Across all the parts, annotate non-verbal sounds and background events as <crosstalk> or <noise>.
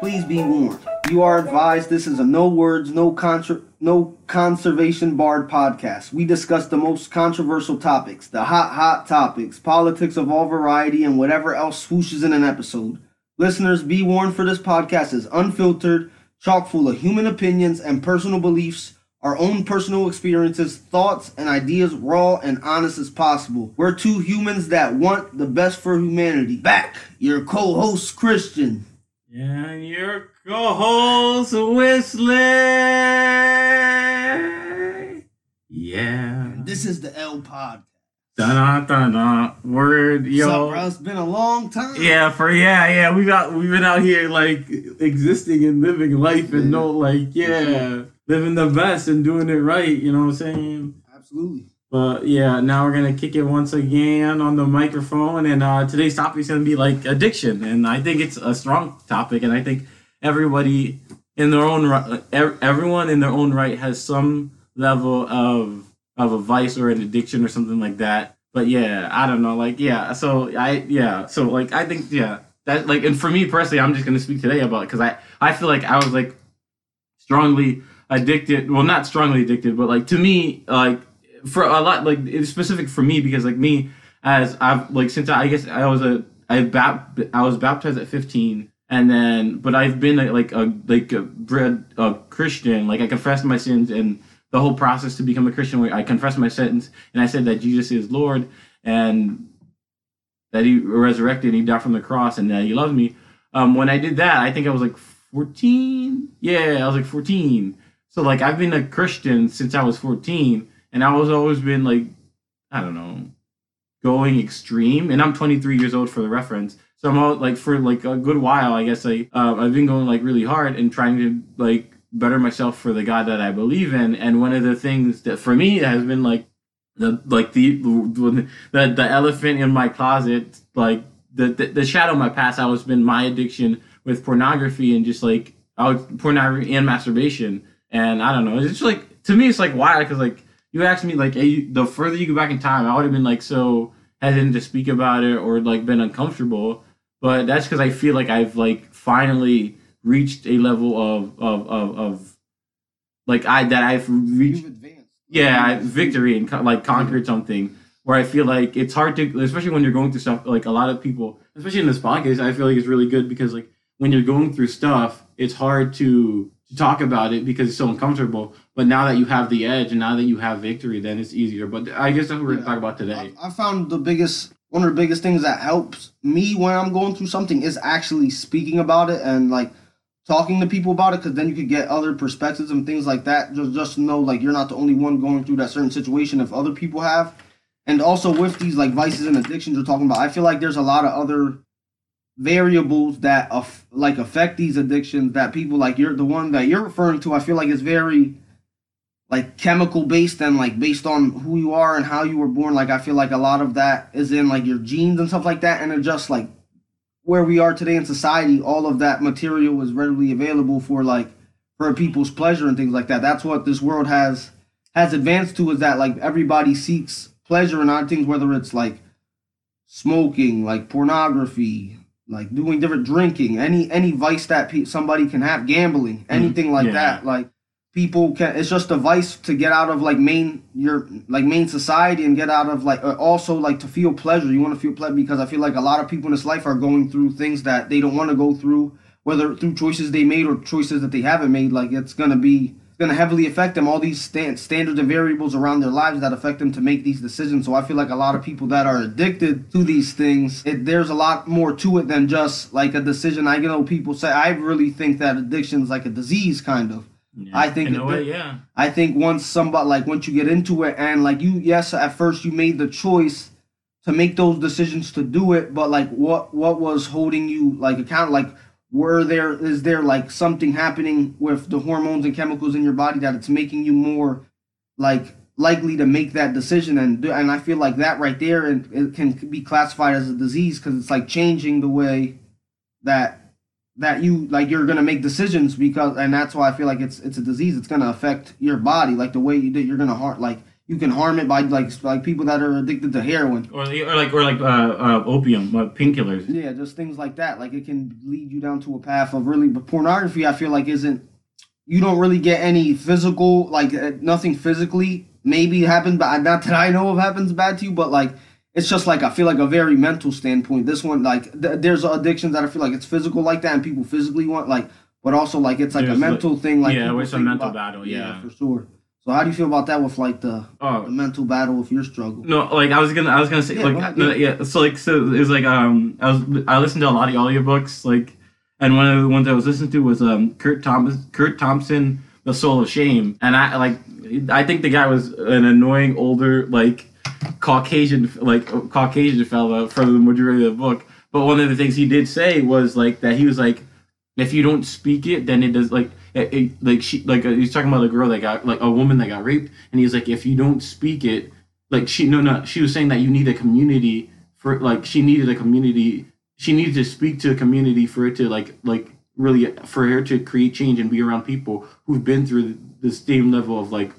Please be warned. You are advised this is a no words, no contra- no conservation barred podcast. We discuss the most controversial topics, the hot, hot topics, politics of all variety, and whatever else swooshes in an episode. Listeners, be warned for this podcast is unfiltered, chock full of human opinions and personal beliefs, our own personal experiences, thoughts, and ideas raw and honest as possible. We're two humans that want the best for humanity. Back, your co host, Christian. And your co-host Whistling. Yeah. This is the L Pod. Da da da da. Word, What's yo. up, bro? It's been a long time. Yeah, for yeah, yeah. We got we've been out here like existing and living life and no like yeah, living the best and doing it right. You know what I'm saying? Absolutely. But yeah, now we're gonna kick it once again on the microphone, and uh, today's topic is gonna be like addiction, and I think it's a strong topic, and I think everybody in their own right, everyone in their own right has some level of of a vice or an addiction or something like that. But yeah, I don't know, like yeah, so I yeah, so like I think yeah that like, and for me personally, I'm just gonna speak today about it because I I feel like I was like strongly addicted, well not strongly addicted, but like to me like for a lot like it's specific for me because like me as I've like since I, I guess I was a I bap- I was baptized at 15 and then but I've been a, like a like a bred a Christian like I confessed my sins and the whole process to become a Christian where I confessed my sins and I said that Jesus is Lord and that he resurrected and he died from the cross and that he loves me. Um when I did that I think I was like 14 yeah I was like 14 so like I've been a Christian since I was 14 and I was always been like, I don't know, going extreme. And I'm 23 years old for the reference, so I'm all like for like a good while, I guess like uh, I've been going like really hard and trying to like better myself for the God that I believe in. And one of the things that for me has been like the like the the the elephant in my closet, like the the, the shadow of my past. I was been my addiction with pornography and just like I was pornography and masturbation. And I don't know, it's just like to me, it's like why? Because like you asked me like hey, the further you go back in time, I would have been like so hesitant to speak about it or like been uncomfortable. But that's because I feel like I've like finally reached a level of of of, of like I that I've reached. Yeah, I, victory and co- like conquered something where I feel like it's hard to, especially when you're going through stuff. Like a lot of people, especially in this podcast, I feel like it's really good because like when you're going through stuff, it's hard to to talk about it because it's so uncomfortable. But now that you have the edge and now that you have victory, then it's easier. But I guess that's what we're Yeah. gonna talk about today. I, I found the biggest one of the biggest things that helps me when I'm going through something is actually speaking about it and like talking to people about it because then you could get other perspectives and things like that. Just just know like you're not the only one going through that certain situation if other people have. And also with these like vices and addictions you're talking about, I feel like there's a lot of other variables that aff- like affect these addictions that people like you're the one that you're referring to. I feel like is very like chemical based and like based on who you are and how you were born like i feel like a lot of that is in like your genes and stuff like that and it just like where we are today in society all of that material is readily available for like for people's pleasure and things like that that's what this world has has advanced to is that like everybody seeks pleasure in odd things whether it's like smoking like pornography like doing different drinking any any vice that pe- somebody can have gambling anything like Yeah. that. Like people can it's just a vice to get out of like main your like main society and get out of like uh, also like to feel pleasure. You want to feel pleasure because i feel like a lot of people in this life are going through things that they don't want to go through whether through choices they made or choices that they haven't made. Like it's gonna be it's gonna heavily affect them all these stand, standards and variables around their lives that affect them to make these decisions so i feel like a lot of people that are addicted to these things it, there's a lot more to it than just like a decision i know people say i really think that addiction is like a disease kind of Yeah. I think in a way, yeah. I think once somebody like once you get into it and like you yes at first you made the choice to make those decisions to do it but like what what was holding you like account like were there is there like something happening with the hormones and chemicals in your body that it's making you more like likely to make that decision and and I feel like that right there and it can be classified as a disease because it's like changing the way that that you like you're gonna make decisions because and that's why I feel like it's it's a disease. It's gonna affect your body like the way you, that you're gonna harm like you can harm it by like like people that are addicted to heroin. Or, or like or like uh, uh, opium, uh, painkillers. Yeah, just things like that. Like it can lead you down to a path of really. But pornography, I feel like isn't. You don't really get any physical like uh, nothing physically. Maybe happens, but not that I know of happens bad to you. But like it's just like I feel like a very mental standpoint. This one like th- there's addictions that I feel like it's physical like that, and people physically want like, but also like it's like There's, a mental thing. Like yeah, it's a mental battle. Yeah. for sure. So how do you feel about that with like the, the Oh mental battle with your struggle? no, like I was gonna, I was gonna say Yeah, like ahead, no, yeah. So like so it was like um I was I listened to a lot of audiobooks like, and one of the ones I was listening to was um Kurt Thomas Curt Thompson The Soul of Shame, and I like I think the guy was an annoying older like Caucasian like Caucasian fella for the majority of the book. But one of the things he did say was like that he was like, if you don't speak it, then it does like it, it- like she like uh, he's talking about a girl that got like a woman that got raped, and he's like, if you don't speak it, like she no no she was saying that you need a community for like she needed a community she needed to speak to a community for it to like like really for her to create change and be around people who've been through the same level of like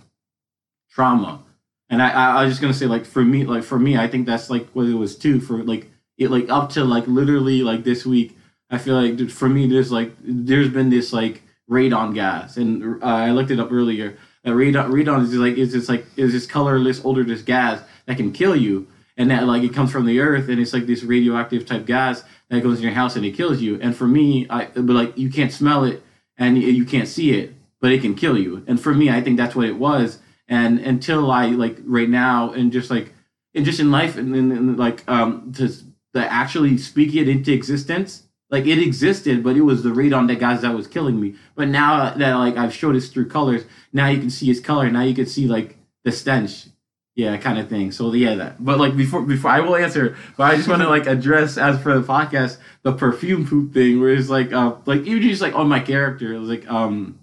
trauma. And I, I I was just gonna say like for me like for me I think that's like what it was too for like it like up to like literally like this week I feel like for me there's like there's been this like radon gas. And uh, I looked it up earlier. Radon radon is like is this like is this colorless odorless gas that can kill you. And that like it comes from the earth and it's like this radioactive type gas that goes in your house and it kills you. And for me I but like you can't smell it and you can't see it but it can kill you. And for me I think that's what it was. And until I like right now and just like and just in life and, and like um to, to actually speak it into existence like it existed but it was the radon that guys that was killing me but now that like I've showed this through colors now you can see his color now you can see like the stench yeah kind of thing so yeah that but like before before I will answer but I just want to like address as for the podcast the perfume poop thing where it's like uh like even just like on my character it was like um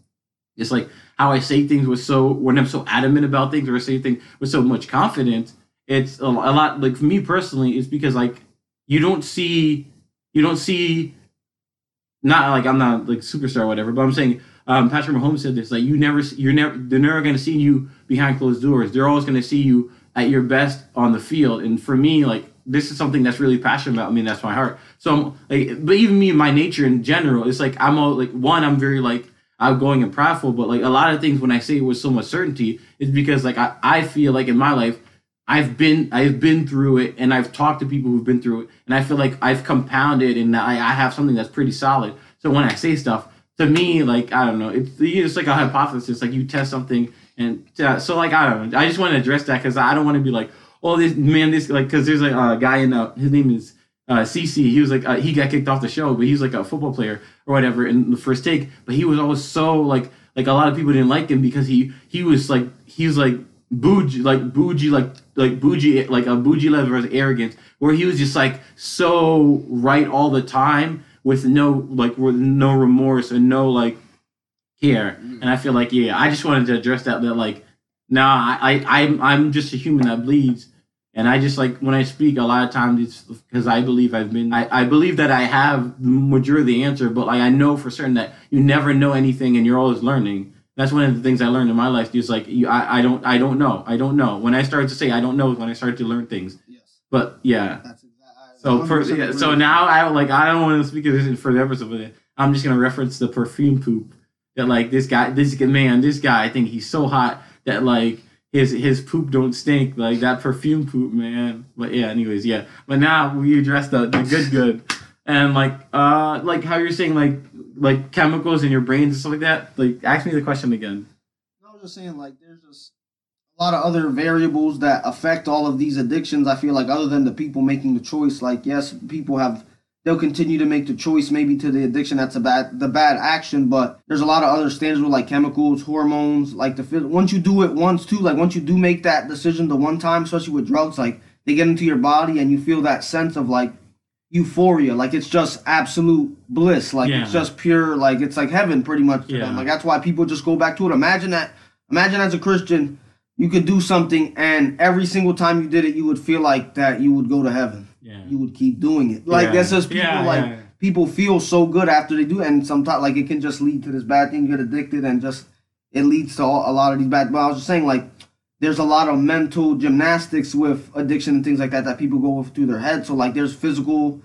it's like how I say things with so when I'm so adamant about things or I say things with so much confidence. It's a, a lot like for me personally. It's because like you don't see you don't see not like I'm not like superstar or whatever, but I'm saying um, Patrick Mahomes said this like you never you're never they're never going to see you behind closed doors. They're always going to see you at your best on the field. And for me, like this is something that's really passionate about me. and That's my heart. So I'm like, but even me, my nature in general, it's like I'm all like one. I'm very like outgoing and prideful, but like a lot of things when I say it with so much certainty, it's because like I, I feel like in my life I've been I've been through it and I've talked to people who've been through it and I feel like I've compounded and I, I have something that's pretty solid. So when I say stuff, to me, like I don't know, it's it's like a hypothesis. Like you test something and uh, so like I don't know. I just want to address that because I don't want to be like, oh this man, this like because there's like a guy in uh, his name is uh, CC. He was like uh, he got kicked off the show, but he was like a football player or whatever in the first take. But he was always so like like a lot of people didn't like him because he he was like he was like bougie like bougie like like bougie like a bougie level of arrogance where he was just like so right all the time with no like with no remorse and no like care. And I feel like yeah, I just wanted to address that that like nah I, I I'm I'm just a human that bleeds. And I just like when I speak, a lot of times it's because I believe I've been. I, I believe that I have the majority of the answer, but like I know for certain that you never know anything, and you're always learning. That's one of the things I learned in my life. Is like you, I, I don't I don't know I don't know. When I started to say I don't know is when I started to learn things. Yes, But yeah, that's exactly. so yeah, so now I like I don't want to speak of this for the episode, but I'm just gonna reference the perfume poop that like this guy, this man, this guy. I think he's so hot that like his his poop don't stink like that perfume poop, man. But yeah, anyways, yeah. But now we address the the good good and like uh like how you're saying like like chemicals in your brains and stuff like that. Like ask me the question again. I was just saying, like, there's just a lot of other variables that affect all of these addictions. I feel like, other than the people making the choice, like, yes, people have they'll continue to make the choice maybe to the addiction that's a bad the bad action, but there's a lot of other standards with like chemicals, hormones, like the once you do it once too, like once you do make that decision the one time, especially with drugs, like they get into your body and you feel that sense of like euphoria like it's just absolute bliss like Yeah. it's just pure like it's like heaven pretty much to Yeah. them like that's why people just go back to it imagine that imagine as a christian you could do something and every single time you did it you would feel like that you would go to heaven Yeah. you would keep doing it like Yeah. that's just people Yeah, like people feel so good after they do, it, and sometimes like it can just lead to this bad thing. You get addicted, and just it leads to all, a lot of these bad. But I was just saying like. There's a lot of mental gymnastics with addiction and things like that that people go through their head. So like, there's physical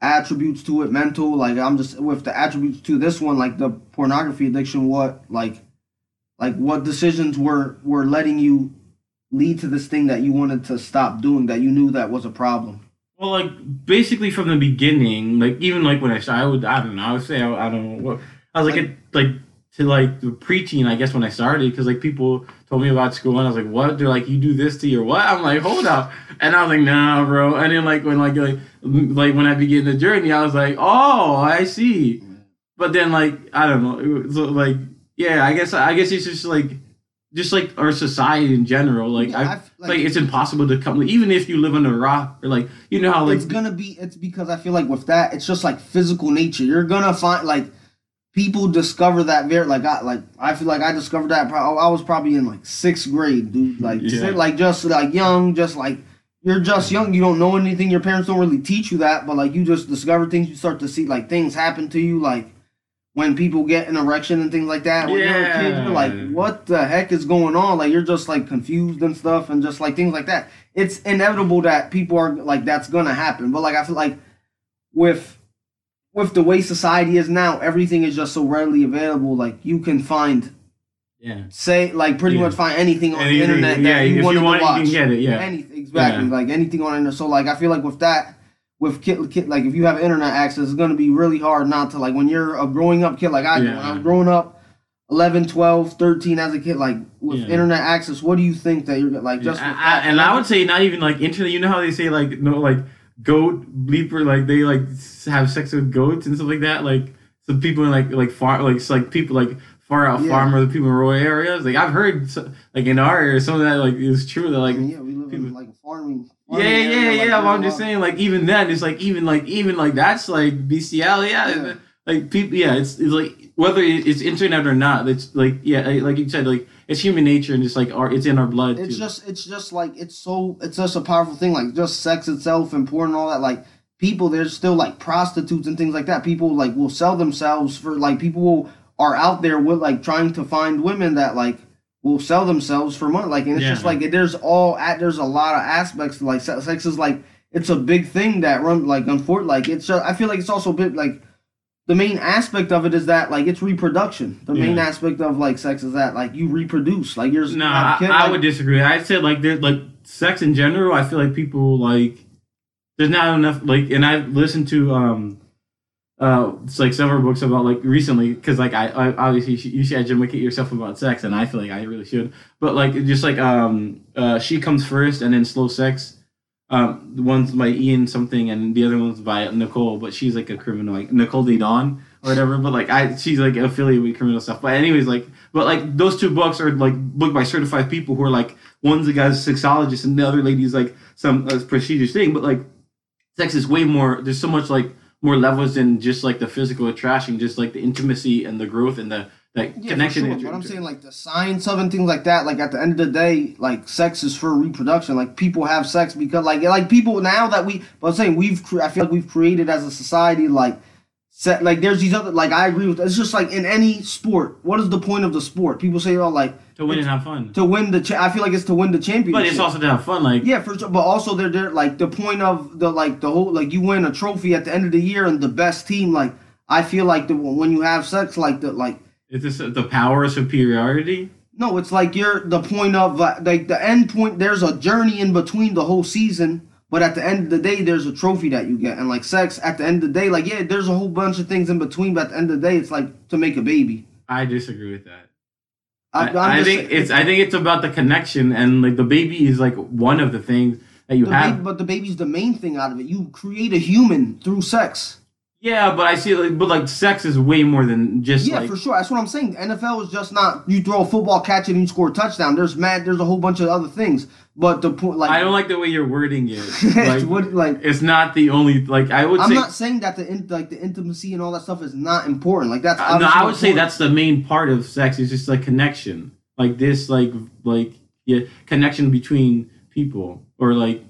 attributes to it, mental. Like I'm just with the attributes to this one, like the pornography addiction. What like, like what decisions were were letting you lead to this thing that you wanted to stop doing that you knew that was a problem? Well, like basically from the beginning, like even like when I started, I would I don't know, I would say I, I don't know what I was like, Like- it, like to like the preteen, I guess when I started, because like people told me about school and I was like, what? They're like, you do this to your what? I'm like, hold up, and I was like, nah, bro. And then like when like like like when I began the journey, I was like, oh, I see. But then like I don't know, it was, like yeah, I guess I guess it's just like just like our society in general, like Yeah, I. I've- Like, it's impossible to come even if you live on a rock or like you know how like it's gonna be it's because I feel like with that it's just like physical nature. You're gonna find like people discover that very like I like I feel like I discovered that pro- I was probably in like sixth grade, dude. Like Yeah. like just like young, just like you're just young. You don't know anything. Your parents don't really teach you that, but like you just discover things. You start to see like things happen to you, like when people get an erection and things like that. When you're a kid, you're like, what the heck is going on? Like you're just like confused and stuff, and just like things like that. It's inevitable that people are like that's gonna happen. But like I feel like with with the way society is now, everything is just so readily available. Like you can find yeah. say like pretty Yeah. much find anything on the internet yeah, that you if you want to watch. you can get it. Yeah, Anything exactly Yeah. like anything on internet. So like I feel like with that, with kid, kid like if you have internet access, it's gonna be really hard not to like when you're a growing up kid like I do. When I Yeah. was growing up, 11, 12, 13 as a kid, like with Yeah. internet access, what do you think that you're like just I- with I- and I would say not even like internet. You know how they say like no like goat bleeper like they like have sex with goats and stuff like that. Like some people in like like far like it's like people like far out Yeah. farmers, people in rural areas. Like I've heard like in our area some of that like is true. That like yeah, we live in like farming. yeah farming yeah area, yeah. like, but growing I'm just saying like even then it's like even like even like that's like bestiality. Yeah. Yeah. Like people, yeah, it's, it's like whether it's internet or not. It's like yeah, like- like you said, like it's human nature and it's like our it's in our blood. it's too. just it's just like it's so it's just a powerful thing like just sex itself and porn and all that like people there's still like prostitutes and things like that people like will sell themselves for like people will, are out there with like trying to find women that like will sell themselves for money like and it's just like there's all at there's a lot of aspects like sex is like it's a big thing that run like unfor like it's just, I feel like it's also a bit like the main aspect of it is that like it's reproduction. The main aspect of like sex is that like you reproduce. Like you're No, have a I, kid, I like- would disagree. I said like there's like sex in general. I feel like people like there's not enough like, and I've listened to um uh it's like several books about like recently because like I, I obviously you should, you should educate yourself about sex and I feel like I really should. But like just like um uh she comes first and then slow sex. Um, one's by Ian something and the other one's by Nicole, but she's like a criminal, like Nicole Daedone or whatever. But like I, she's like affiliated with criminal stuff. But anyways, like but like those two books are like booked by certified people who are like one's a guy's sexologist and the other lady's like some uh, prestigious thing. But like sex is way more. There's so much like more levels than just like the physical attraction, just like the intimacy and the growth and the that Yeah, connection. For sure. But I'm saying like the science of and things like that. Like at the end of the day, like sex is for reproduction. Like people have sex because like like people now that we. But I'm saying we've. cre- I feel like we've created as a society like. Set, like there's these other like I agree with it's just like in any sport what is the point of the sport people say oh like to win and have fun. to win the cha- I feel like it's to win the championship But it's also to have fun. Like yeah for sure but also they're, they're like the point of the like the whole like you win a trophy at the end of the year and the best team like I feel like the when you have sex like the like it's this the power of superiority. No, it's like you're the point of uh, like the end point. There's a journey in between the whole season, but at the end of the day, there's a trophy that you get. And like sex, at the end of the day, like yeah, there's a whole bunch of things in between, but at the end of the day, it's like to make a baby. I disagree with that. I, I, I'm I just think it's I think it's about the connection and like the baby is like one of the things that you have. baby, but the baby's the main thing out of it. You create a human through sex. Yeah, but I see like but like sex is way more than just Yeah, like for sure. That's what I'm saying. NFL is just not you throw a football, catch it, and you score a touchdown. There's mad. There's a whole bunch of other things. But the point, like, I don't like the way you're wording it. <laughs> Like, what, like it's not the only like I would I'm say not saying that the in, like the intimacy and all that stuff is not important. Like that's Uh, no, I would say that's the main part of sex is just like connection, like this, like like yeah, connection between people, or like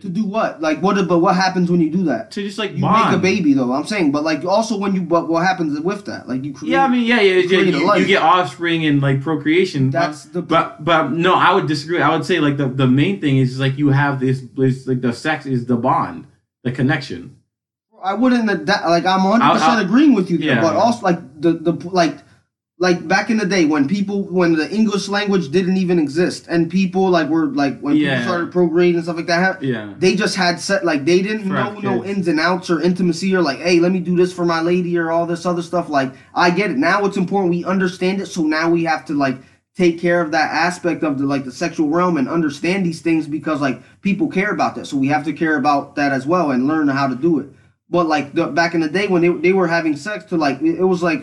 To do what? Like what? But what happens when you do that? To just like You bond. make a baby, though. I'm saying, but like also when you, but what happens with that? Like you create. Yeah, I mean, yeah, yeah, yeah you, you get offspring and like procreation. That's but, the- but but no, I would disagree. I would say like the, the main thing is like you have this, this like the sex is the bond, the connection. I wouldn't adapt, like I'm 100 percent agreeing with you there, Yeah. but also like the the like like back in the day when people when the English language didn't even exist and people like were like when Yeah. people started procreating and stuff like that, Yeah. they just had set like they didn't know no ins and outs or intimacy or like hey let me do this for my lady or all this other stuff. Like I get it now. It's important we understand it, so now we have to like take care of that aspect of the like the sexual realm and understand these things because like people care about that, so we have to care about that as well and learn how to do it. But like the, back in the day when they they were having sex to like it was like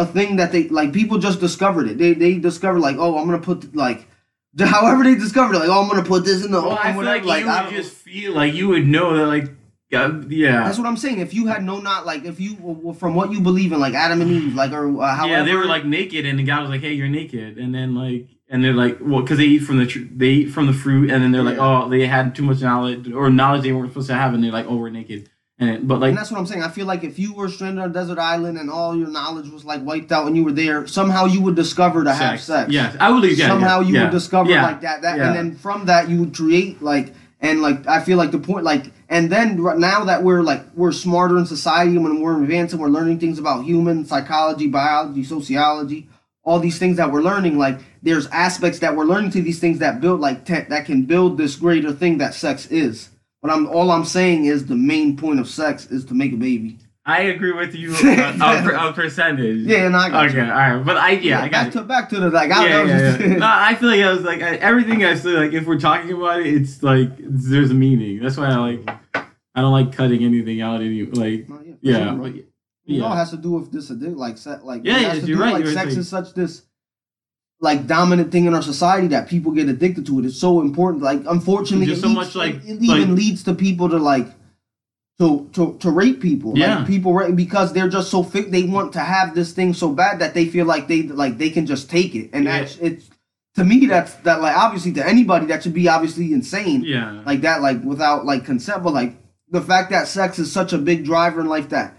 a thing that they like people just discovered it. They they discovered like oh I'm gonna put like <laughs> however they discovered it like oh I'm gonna put this in the Well, I feel whatever like, you I would just feel like you would know that like yeah. That's what I'm saying. If you had no not like if you well, from what you believe in like Adam and Eve like or uh, however yeah, they were like naked, and the guy was like, "Hey, you're naked," and then like, and they're like, "Well, because they eat from the tr- they eat from the fruit," and then they're like, "Oh, they had too much knowledge or knowledge they weren't supposed to have," and they're like, "Oh, we're naked," and but like, and that's what I'm saying. I feel like if you were stranded on a desert island and all your knowledge was like wiped out when you were there, somehow you would discover to have sex. Yeah, I would. Yeah, somehow yeah, you yeah, would discover yeah, like that that and then from that you would create like and like i feel like the point like and then right now that we're like we're smarter in society and when we're advancing we're learning things about human psychology biology sociology all these things that we're learning like there's aspects that we're learning to these things that build like te- that can build this greater thing that sex is but i'm all i'm saying is the main point of sex is to make a baby I agree with you on, on, on percentage. yeah and i got Okay, you. all right, but I yeah, I got back it. to back to the like I, yeah, yeah, yeah. <laughs> No, I feel like I was like I, everything I say. Like if we're talking about it, it's like it's, there's a meaning. That's why I like I don't like cutting anything out. Any like No, yeah, yeah, sure, bro. but, It all has to do with this like se- like Yeah, it yeah, has to you're do, right, Like sex right. is such this like dominant thing in our society that people get addicted to it. It's so important. Like unfortunately, There's it so leads- much, like- it even like- leads to people to like to to to rape people. Yeah. like, people rape because they're just so fi- they want to have this thing so bad that they feel like they like they can just take it, and Yeah. that's it's to me that's that like obviously to anybody that should be obviously insane yeah. like that, like without like consent, but like the fact that sex is such a big driver in life that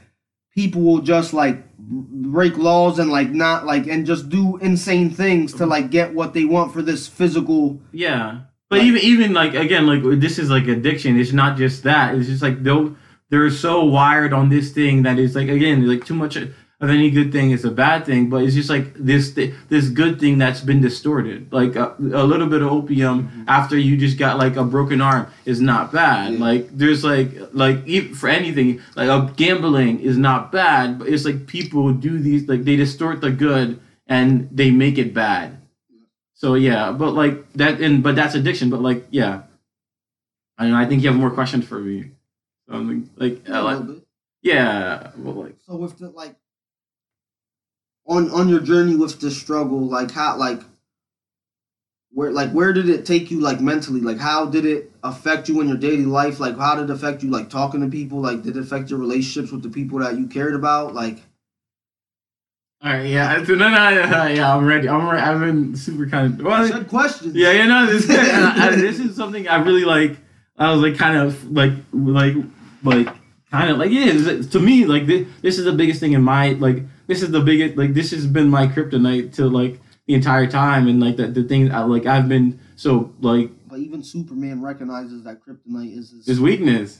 people will just like break laws and like not like and just do insane things to like get what they want for this physical. Yeah, but Like- even even like again, like this is like addiction. It's not just that. It's just like they'll they're so wired on this thing that it's like again like too much of any good thing is a bad thing. But it's just like this thi- this good thing that's been distorted. Like a, a little bit of opium after you just got like a broken arm is not bad. Yeah. Like there's like like for anything like a gambling is not bad. But it's like people do these like they distort the good and they make it bad. So yeah, but like that, and but that's addiction. But like yeah, I know. I think you have more questions for me. So I'm like, like, a uh, like little bit. yeah, well, like So with the like on on your journey with the struggle, like how like where like where did it take you like mentally? Like how did it affect you in your daily life? Like how did it affect you like talking to people? Like did it affect your relationships with the people that you cared about? Like all right, yeah, so no, no, yeah, uh, yeah, I'm ready. I'm ready. I've been super kind of well, said questions. yeah, yeah, no, this, <laughs> and I, I- this is something I really like. I was like kind of like like like kind of like yeah. it's- To me, like this, this is the biggest thing in my like. This is the biggest like this has been my kryptonite to like the entire time, and like the the things I like I've been so like But even Superman recognizes that kryptonite is his. his weakness.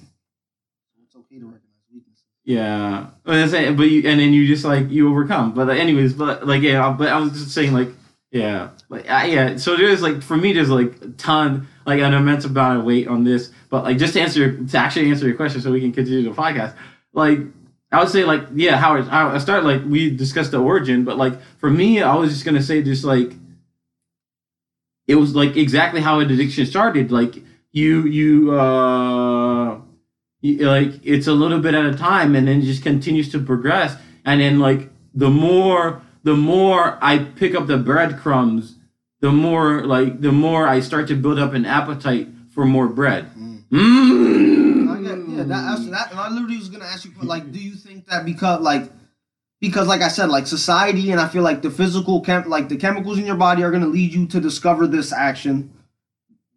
It's okay to recognize weaknesses. Yeah, but but you and then you just like you overcome. But uh, anyways, but like yeah, but I was just saying like yeah, like I, yeah. So there's like for me there's like a ton like an immense amount of weight on this. But like just to answer to actually answer your question, so we can continue the podcast. Like I would say like yeah, Howard. I I start like we discussed the origin, but like for me, I was just gonna say just like it was like exactly how an addiction started. Like you you uh you- like it's a little bit at a time and then just continues to progress and then like the more the more i pick up the breadcrumbs the more like the more i start to build up an appetite for more bread mm. I get, yeah, that, hmm. that's, that, I literally was gonna ask you, like, do you think that because, like, because, like I said, like society, and I feel like the physical, chem- like the chemicals in your body are gonna lead you to discover this action.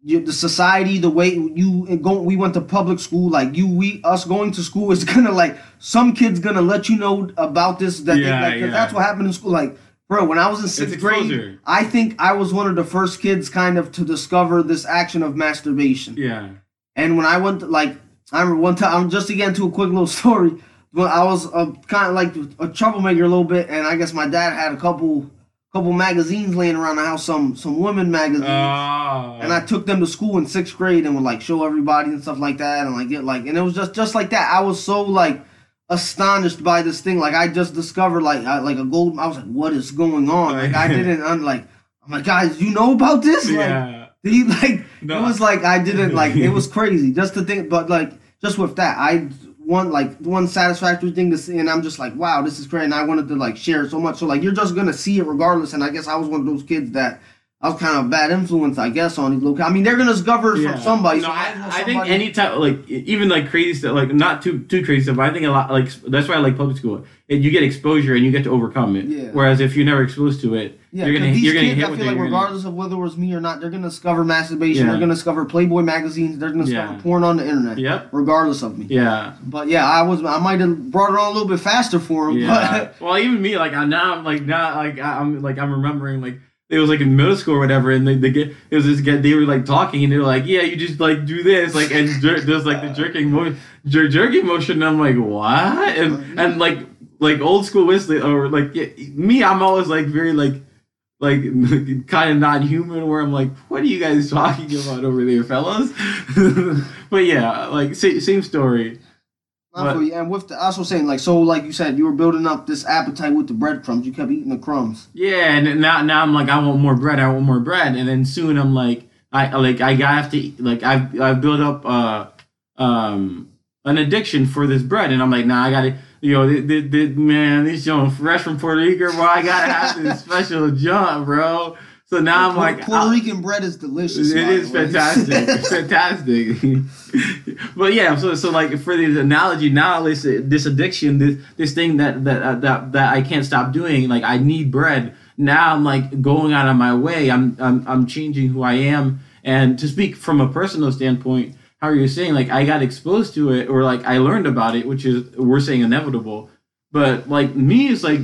you, the society, the way you go, we went to public school. Like you, we us going to school is <laughs> gonna like some kids gonna let you know about this. That Yeah, they, like, 'cause yeah. that's what happened in school. Like, bro, when I was in sixth grade. I think I was one of the first kids kind of to discover this action of masturbation. Yeah. And when I went, to, like, I remember one time, I'm just to get into a quick little <laughs> story. When I was uh, kind of like a troublemaker a little bit, and I guess my dad had a couple, couple magazines laying around the house, some some women magazines, Oh. and I took them to school in sixth grade and would like show everybody and stuff like that, and like get like, and it was just just like that. I was so like astonished by this thing, like I just discovered like I, like a gold. I was like, what is going on? Like I <laughs> didn't, I'm like, I'm like, guys, you know about this? Like, yeah. <laughs> you like? No. It was like I didn't like. It was <laughs> crazy just to think, but like just with that, I one like one satisfactory thing to see, and I'm just like, wow, this is great, and I wanted to like share it so much. So like, you're just gonna see it regardless, and I guess I was one of those kids that. I was kind of a bad influence, I guess, on these local. I mean, they're gonna discover Yeah. from somebody. No, so I, might as well I think somebody- any type like even like crazy stuff, like not too too crazy stuff. But I think a lot like that's why I like public school. And you get exposure and you get to overcome it. Yeah. Whereas if you're never exposed to it, Yeah, you're gonna 'cause these you're gonna kids, hit I feel it. like you're gonna- regardless of whether it was me or not, they're gonna discover masturbation. Yeah. They're gonna discover Playboy magazines. They're gonna discover Yeah. porn on the internet. Yep. Regardless of me. Yeah. But yeah, I was. I might have brought it on a little bit faster for him. Yeah. <laughs> well, even me, like I now I'm like now like I'm like I'm remembering like it was like in middle school or whatever, and they, they get it was this guy they were like talking and they were like, yeah, you just like do this like and <laughs> jer- there's like the jerking mo- jer- jerking motion. And I'm like, what? And and like like old school whistling or like yeah, me, I'm always like very like like <laughs> kind of not human where I'm like, what are you guys <laughs> talking about over there, fellas? but yeah, like same story. And with the, I was also saying like so like you said you were building up this appetite with the breadcrumbs. You kept eating the crumbs. Yeah, and now now I'm like I want more bread. I want more bread, and then soon I'm like I like I have to like I've I've built up uh um an addiction for this bread, and I'm like nah I gotta you know the, the, the, man these young fresh from Puerto Rico, bro. I gotta have this <laughs> special junk, bro. So now I'm like Puerto Rican bread is delicious. it is way. fantastic. <laughs> fantastic. <laughs> but yeah, so so like for the analogy now, this this addiction, this this thing that that uh, that that I can't stop doing. Like I need bread. Now I'm like going out of my way. I'm I'm I'm changing who I am. And to speak from a personal standpoint, how are you saying? Like I got exposed to it, or like I learned about it, which is we're saying inevitable. But like me, is like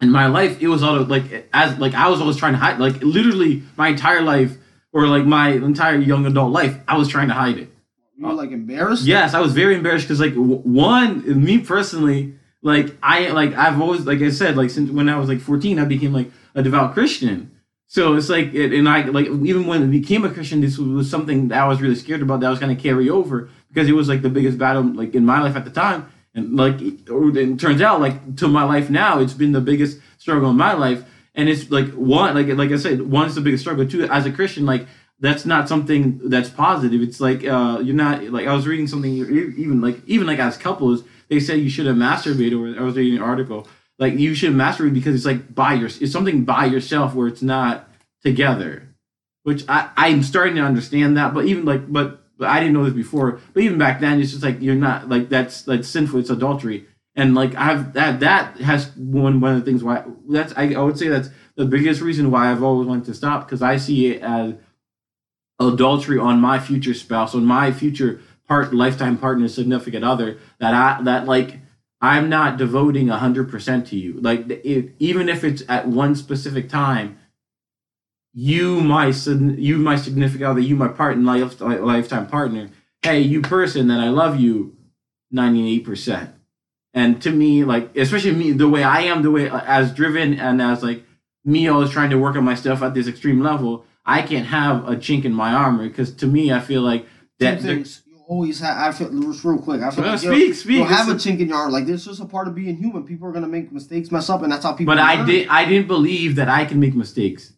in my life, it was all like as like I was always trying to hide. Like literally, my entire life, or like my entire young adult life, I was trying to hide it. You were like embarrassed. Yes, I was very embarrassed because like w- one, me personally, like I like I've always like I said like since when I was like fourteen, I became like a devout Christian. So it's like it, and I like even when I became a Christian, this was something that I was really scared about that I was gonna carry over because it was like the biggest battle like in my life at the time. And like it, turns out like to my life now, it's been the biggest struggle in my life. And it's like one like like I said, one is the biggest struggle. Two, as a Christian, like that's not something that's positive. It's like uh, you're not like I was reading something even like even like as couples, they say you shouldn't masturbate. Or I was reading an article like you should masturbate because it's like by your it's something by yourself where it's not together. Which I I'm starting to understand that, but even like but but I didn't know this before. But even back then, it's just like you're not like that's that's sinful. It's adultery. And like I've that that has one one of the things why that's I, I would say that's the biggest reason why I've always wanted to stop because I see it as adultery on my future spouse, on my future part lifetime partner, significant other. That I that like I'm not devoting hundred percent to you. Like even if it's at one specific time, you my you my significant other, you my partner, life, lifetime partner. Hey, you person that I love you, ninety eight percent. And to me, like especially me, the way I am, the way uh, as driven and as like me always trying to work on my stuff at this extreme level, I can't have a chink in my armor because to me, I feel like that. things. You always have. I feel just real quick. I feel Well, like speak, you'll- speak. You'll have a chink in your arm. Like this is just a part of being human. People are gonna make mistakes, mess up, and that's how people. But I did. I didn't believe that I can make mistakes.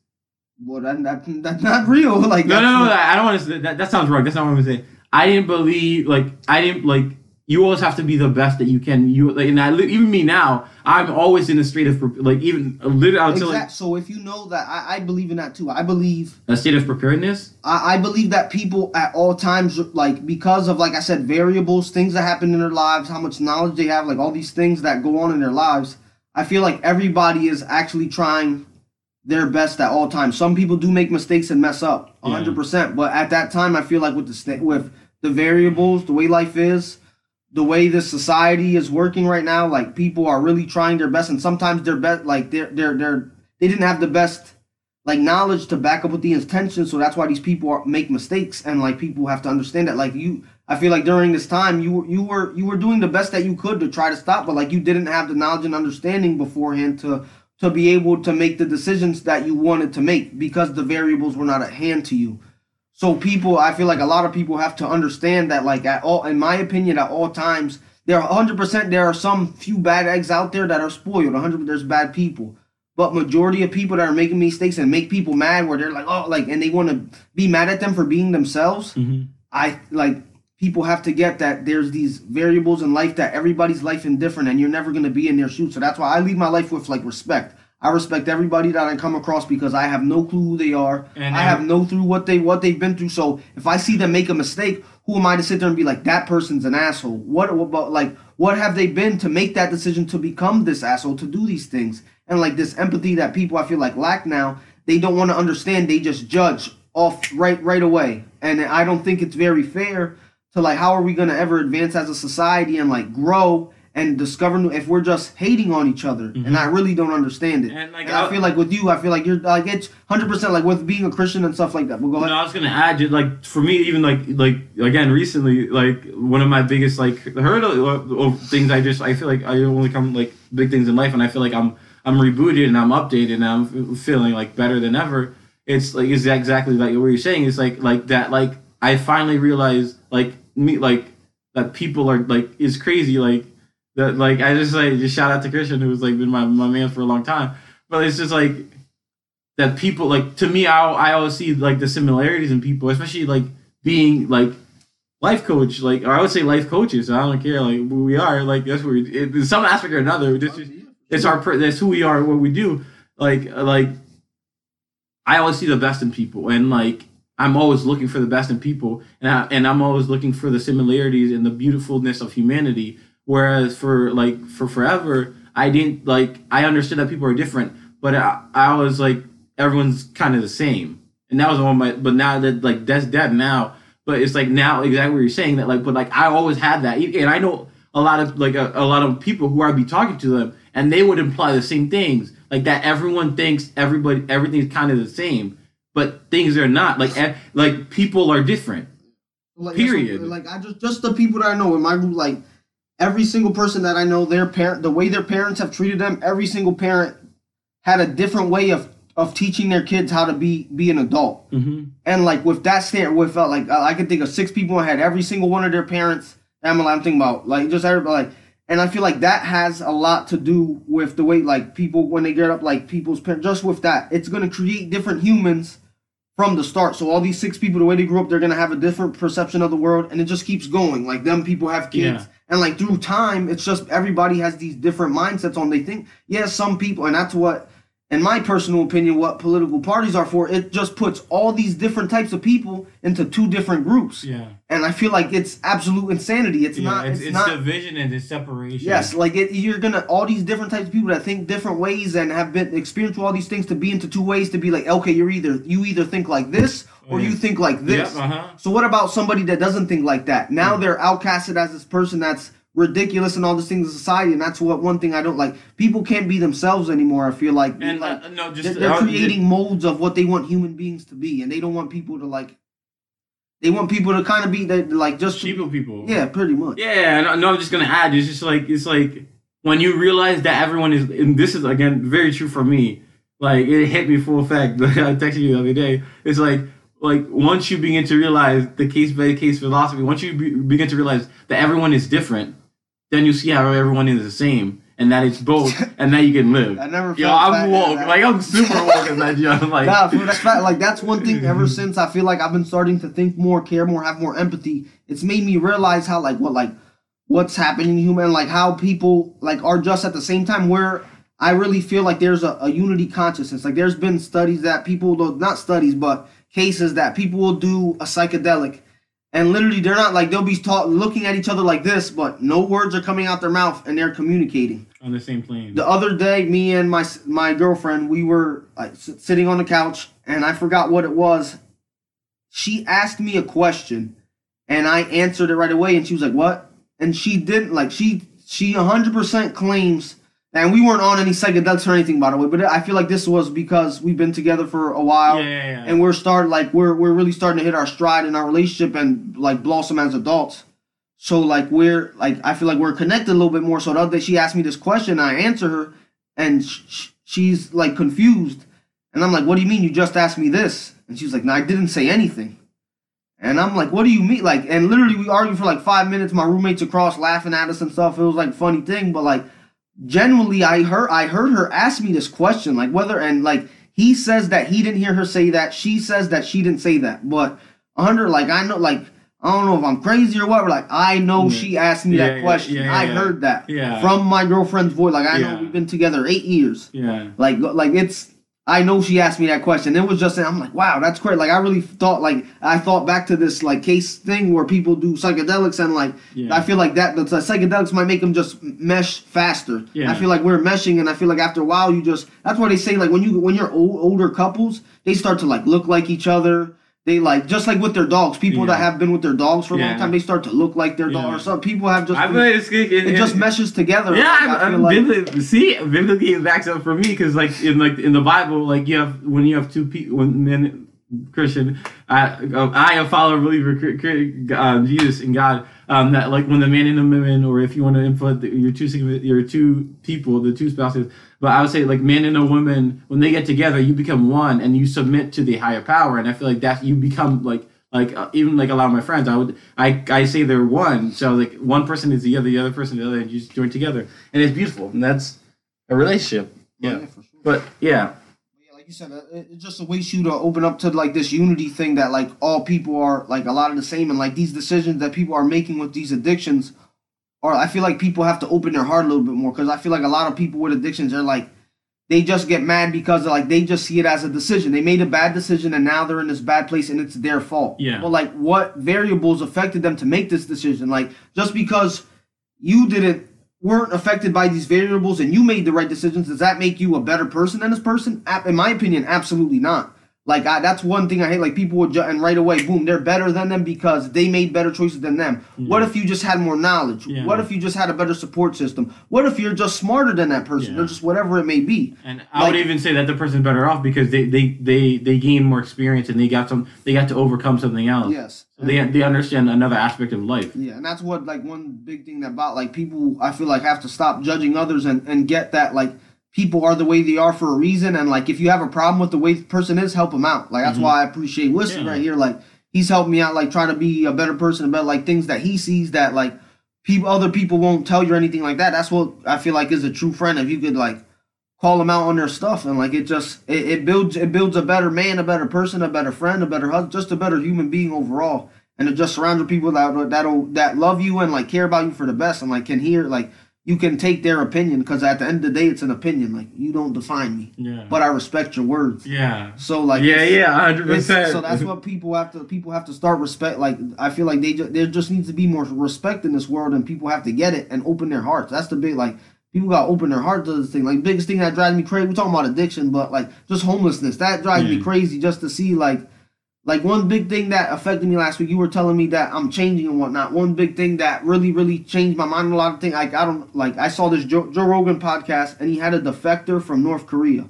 Well, that, that that's not real. <laughs> Like No, no, no. I don't want to. That, that sounds wrong. That's not what I'm saying. I didn't believe. Like I didn't like. You always have to be the best that you can. You like, and I even me now. I'm always in a state of like even a little until like Exact. So if you know that, I, I believe in that too. I believe a state of preparedness. I, I believe that people at all times, like because of like I said, variables, things that happen in their lives, how much knowledge they have, like all these things that go on in their lives. I feel like everybody is actually trying their best at all times. Some people do make mistakes and mess up, hundred percent. But at that time, I feel like with the sta- with the variables, the way life is, the way this society is working right now, like people are really trying their best, and sometimes their best, like they're they're they're they didn't have the best like knowledge to back up with the intention, so that's why these people are, make mistakes, and like people have to understand that. Like you, I feel like during this time, you were you were you were doing the best that you could to try to stop, but like you didn't have the knowledge and understanding beforehand to to be able to make the decisions that you wanted to make because the variables were not at hand to you. So people, I feel like a lot of people have to understand that, like at all, in my opinion, at all times, there are hundred percent there are some few bad eggs out there that are spoiled. hundred there's bad people, but majority of people that are making mistakes and make people mad, where they're like, oh, like, and they want to be mad at them for being themselves. Mhm. I like people have to get that there's these variables in life that everybody's life is different, and you're never gonna be in their shoes. So that's why I lead my life with like respect. I respect everybody that I come across because I have no clue who they are. And I have no through what they what they've been through. So if I see them make a mistake, who am I to sit there and be like that person's an asshole? What about like what have they been to make that decision to become this asshole to do these things? And like this empathy that people I feel like lack now, they don't want to understand. They just judge off right right away, and I don't think it's very fair to like how are we gonna ever advance as a society and like grow and discover new if we're just hating on each other and mm-hmm. I really don't understand it. And, like, And I I- feel like with you, I feel like you're like it's hundred percent like with being a Christian and stuff like that. But go ahead. No, I was gonna add, just like for me, even like like again recently, like one of my biggest like hurdle of, of things. I just I feel like I only come like big things in life, and I feel like I'm I'm rebooted and I'm updated and I'm feeling like better than ever. It's like is exactly like what you're saying. It's like like that. Like I finally realized like me like that people are like is crazy. Like that like I just like just shout out to Christian who's like been my my man for a long time. But it's just like that people like to me I, I always see like the similarities in people especially like being like life coach like or i would say life coaches i don't care like who we are like that's it, in some aspect or another this is it's our that's who we are what we do like like i always see the best in people and like i'm always looking for the best in people and, I, and i'm always looking for the similarities and the beautifulness of humanity. Whereas for like for forever i didn't like i understood that people are different but i, I was like everyone's kind of the same. And that was one of my but now that like that's dead now but it's like now exactly what you're saying that like but like i always had that. And i know a lot of like a, a lot of people who i'd be talking to them and they would imply the same things. Like that everyone thinks everybody everything's kind of the same but things are not like like people are different Like, Period. what- Like I just just the people that I know in my group, like every single person that I know, their parent, the way their parents have treated them, every single parent had a different way of of teaching their kids how to be be an adult. mm-hmm. And like with that stand, with uh, like uh, I could think of six people who had every single one of their parents. I'm, I'm thinking about like just everybody like, and I feel like that has a lot to do with the way like people when they get up like people's parents. Just with that, it's gonna create different humans from the start. So all these six people, the way they grew up, they're gonna have a different perception of the world, and it just keeps going. Like them people have kids, Yeah. and like through time, it's just everybody has these different mindsets on. They think, yeah, some people, and that's what, in my personal opinion, what political parties are for. It just puts all these different types of people into two different groups, yeah and I feel like it's absolute insanity. It's yeah not. it's, It's, it's not. division and it's separation Yes, like it, you're gonna all these different types of people that think different ways and have been experienced all these things to be into two ways to be like, okay, you're either you either think like this or Yeah. you think like this. Yep, uh-huh. So what about somebody that doesn't think like that? Now they're outcasted as this person that's ridiculous and all these things in society, and that's what one thing I don't like. People can't be themselves anymore. I feel like, and like uh, no just they're, they're creating molds of what they want human beings to be, and they don't want people to like. They want people to kind of be they, like just to- people yeah, pretty much. Yeah, no, no, I'm just gonna add. It's just like it's like when you realize that everyone is, and this is again very true for me. Like it hit me full effect. Like <laughs> I texted you the other day. It's like like once you begin to realize the case by case philosophy, once you be, begin to realize that everyone is different, then you see how everyone is the same, and that it's both, <laughs> and that you can live. I never. Yo, I'm woke. Like I'm super <laughs> woke as that young. Like Nah, fool, that's fact. Like that's one thing. Ever since I feel like I've been starting to think more, care more, have more empathy. It's made me realize how like what like what's happening in human, like how people like are just at the same time. Where I really feel like there's a, a unity consciousness. Like there's been studies that people, though not studies, but cases that people will do a psychedelic, and literally they're not like they'll be talk, looking at each other like this, but no words are coming out their mouth, and they're communicating. On the same plane. The other day, me and my my girlfriend, we were s- sitting on the couch, and I forgot what it was. She asked me a question, and I answered it right away, and she was like, "What?" And she didn't like she she hundred percent claims, and we weren't on any psychedelics or anything by the way, but I feel like this was because we've been together for a while, yeah, yeah, yeah. and we're start like we're we're really starting to hit our stride in our relationship and like blossom as adults. So like we're like I feel like we're connected a little bit more. So the other day she asked me this question, I answer her, and sh- sh- she's like confused, and I'm like, "What do you mean you just asked me this?" And she's like, "No, I didn't say anything." And I'm like, "What do you mean?" Like, and literally we argued for like five minutes. My roommates across laughing at us and stuff. It was like a funny thing, but like genuinely, I heard I heard her ask me this question, like whether and like he says that he didn't hear her say that. She says that she didn't say that, but a hundred like I know like. I don't know if I'm crazy or what, but like I know Yeah. she asked me Yeah, that yeah, question. I heard that Yeah. from my girlfriend's voice. Like I know we've been together eight years. yeah. Like like it's I know she asked me that question. It was just I'm like wow that's great. Like I really thought like I thought back to this like case thing where people do psychedelics and like Yeah. I feel like that the psychedelics might make them just mesh faster. Yeah. I feel like we're meshing and I feel like after a while you just that's why they say like when you when you're old, older couples they start to like look like each other. They like just like with their dogs. People that have been with their dogs for a Yeah. long time, they start to look like their dog. Yeah. Or some people have just I feel like it's it, it just meshes together. Yeah, Like, I feel I'm like- see, biblically it backs up for me because like in like in the Bible, like you have when you have two people, when men Christian, I uh, I a follower believer, um, Jesus and God, um, that like when the man and the woman, or if you want to input the, your two your two people, the two spouses, but I would say like man and a woman when they get together, you become one and you submit to the higher power, and I feel like that you become like like uh, even like a lot of my friends, I would I I say they're one, so like one person is the other, the other person the other, and you just join together, and it's beautiful, and that's a relationship. Yeah, for sure. but yeah, Yeah, like you said, uh, it, it just awaits you to open up to like this unity thing that like all people are like a lot of the same, and like these decisions that people are making with these addictions, or I feel like people have to open their heart a little bit more because I feel like a lot of people with addictions are like they just get mad because like they just see it as a decision. They made a bad decision and now they're in this bad place and it's their fault. Yeah. But like what variables affected them to make this decision? Like just because you didn't weren't affected by these variables and you made the right decisions, does that make you a better person than this person? In my opinion, absolutely not. Like I, that's one thing I hate. Like people would ju- and right away, boom, they're better than them because they made better choices than them. What if you just had more knowledge? Yeah. What if you just had a better support system? What if you're just smarter than that person, Yeah. or just whatever it may be? and I would even say that the person's better off because they they they they gain more experience and they got some they got to overcome something else. Yes. They they understand another aspect of life. Yeah, and that's what like one big thing about like people I feel like have to stop judging others and and get that like people are the way they are for a reason and like if you have a problem with the way the person is, help them out. Like that's why I appreciate Mm-hmm. Yeah. right here. Like he's helped me out like trying to be a better person about like things that he sees that like people other people won't tell you or anything like that. That's what I feel like is a true friend if you could like call them out on their stuff and like it just it, it builds it builds a better man, a better person, a better friend, a better husband, just a better human being overall. And to just surround your people that that'll that love you and like care about you for the best and like can hear like you can take their opinion because at the end of the day it's an opinion. Like you don't define me, Yeah. but I respect your words. yeah. So like yeah, yeah, hundred percent. So that's what people have to people have to start respect. Like I feel like they just there just needs to be more respect in this world, and people have to get it and open their hearts. That's the big like people got to open their heart to this thing. Like biggest thing that drives me crazy. We're talking about addiction, but like just homelessness that drives me crazy just to see like like one big thing that affected me last week. You were telling me that I'm changing and whatnot. One big thing that really really changed my mind. A lot of things like I don't like I saw this Joe, Joe Rogan podcast and he had a defector from North Korea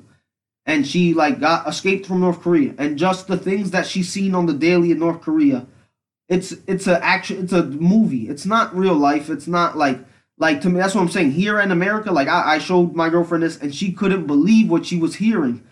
and she like got escaped from North Korea, and just the things that she's seen on the daily in North Korea, it's it's a action, it's a movie. It's not real life. It's not like like to me. That's what I'm saying. Here in America, like I, I showed my girlfriend this, and she couldn't believe what she was hearing,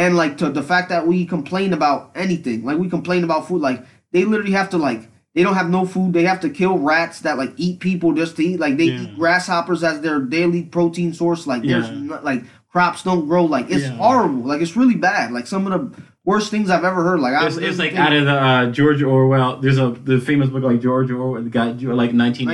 and like to the fact that we complain about anything, like we complain about food, like they literally have to like. They don't have no food. They have to kill rats that like eat people just to eat. Like they Yeah. eat grasshoppers as their daily protein source. Like there's Yeah. not, like crops don't grow. Like it's Yeah. horrible. Like it's really bad. Like some of the worst things I've ever heard. Like I It's, it's like out of the uh, George Orwell. There's a the famous book like George Orwell, the guy like 1984.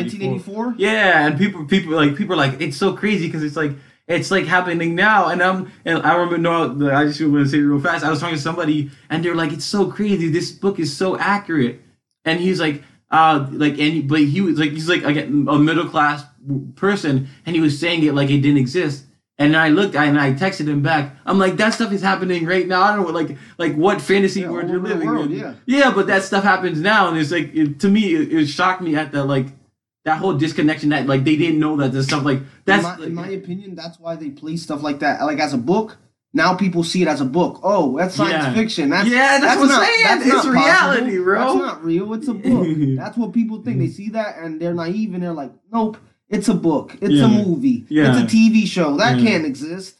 1984. Yeah, and people people like people are like it's so crazy because it's like it's like happening now, and I'm and I remember no, I just want to say it real fast. I was talking to somebody, and they're like, it's so crazy. This book is so accurate, and he's like. uh, like and but he was like he's like again a middle class person, and he was saying it like it didn't exist. And I looked and I texted him back. I'm like, that stuff is happening right now. I don't know, like, like what fantasy Yeah, world you're living world, in. yeah. but that stuff happens now, and it's like it, to me, it, it shocked me at the like that whole disconnection that like they didn't know that this stuff like that's in, my, like, in my opinion, that's why they play stuff like that. Like as a book, now people see it as a book. Oh, that's science Yeah. fiction. That's, Yeah, that's what I'm saying. that's It's not possible. reality, bro. That's not real. It's a book. <laughs> that's what people think. They see that and they're naive and they're like, nope, it's a book. It's Yeah. a movie. Yeah. It's a TV show. That can't exist.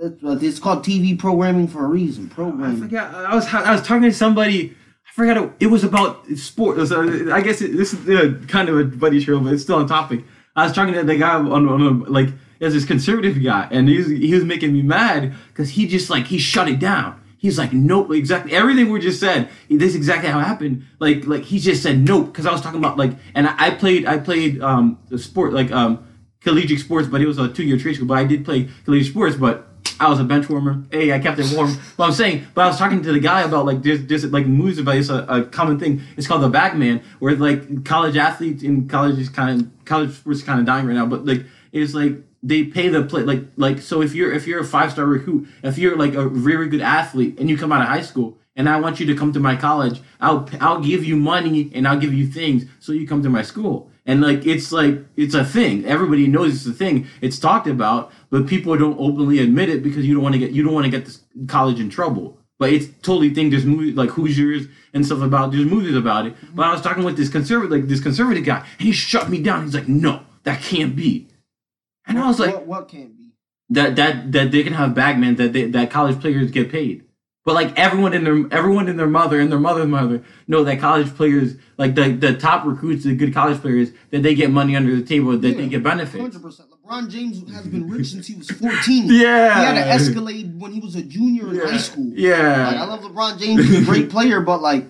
It's, it's called TV programming for a reason. I Programming. forgot. I was I was talking to somebody. I forgot it, it was about sport. So I guess it, this is uh, kind of a buddy show, but it's still on topic. I was talking to the guy on, on a, like as this conservative guy, and he was, he was making me mad because he just like he shut it down. He's like, nope, exactly everything we just said. This is exactly how it happened. Like like he just said nope because I was talking about like, and I, I played I played um the sport like um collegiate sports, but it was a two year trade school. But I did play collegiate sports, but I was a bench warmer. Hey, I kept it warm. But I'm saying, but I was talking to the guy about like there's like movies about it's a, a common thing. It's called the Bagman, where like college athletes in college is kind of college sports kind of dying right now. But like it's like they pay the play like like so if you're if you're a five star recruit, if you're like a very good athlete and you come out of high school. And I want you to come to my college. I'll I'll give you money and I'll give you things so you come to my school. And like it's like it's a thing. Everybody knows it's a thing. It's talked about, but people don't openly admit it because you don't want to get you don't want to get this college in trouble. But it's totally thing. There's movies like Hoosiers and stuff about. There's movies about it. But I was talking with this conservative like this conservative guy, and he shut me down. He's like, "No, that can't be." And I was like, what, what can't be? that that that they can have bagmen that they, that college players get paid. But like everyone in their everyone in their mother and their mother's mother know that college players like the the top recruits, the good college players, that they get money under the table, that they Yeah, get benefits. Hundred percent. LeBron James has been rich since he was fourteen. <laughs> Yeah. he had an Escalade when he was a junior in high school. Yeah. Like, I love LeBron James. He's a great player, but like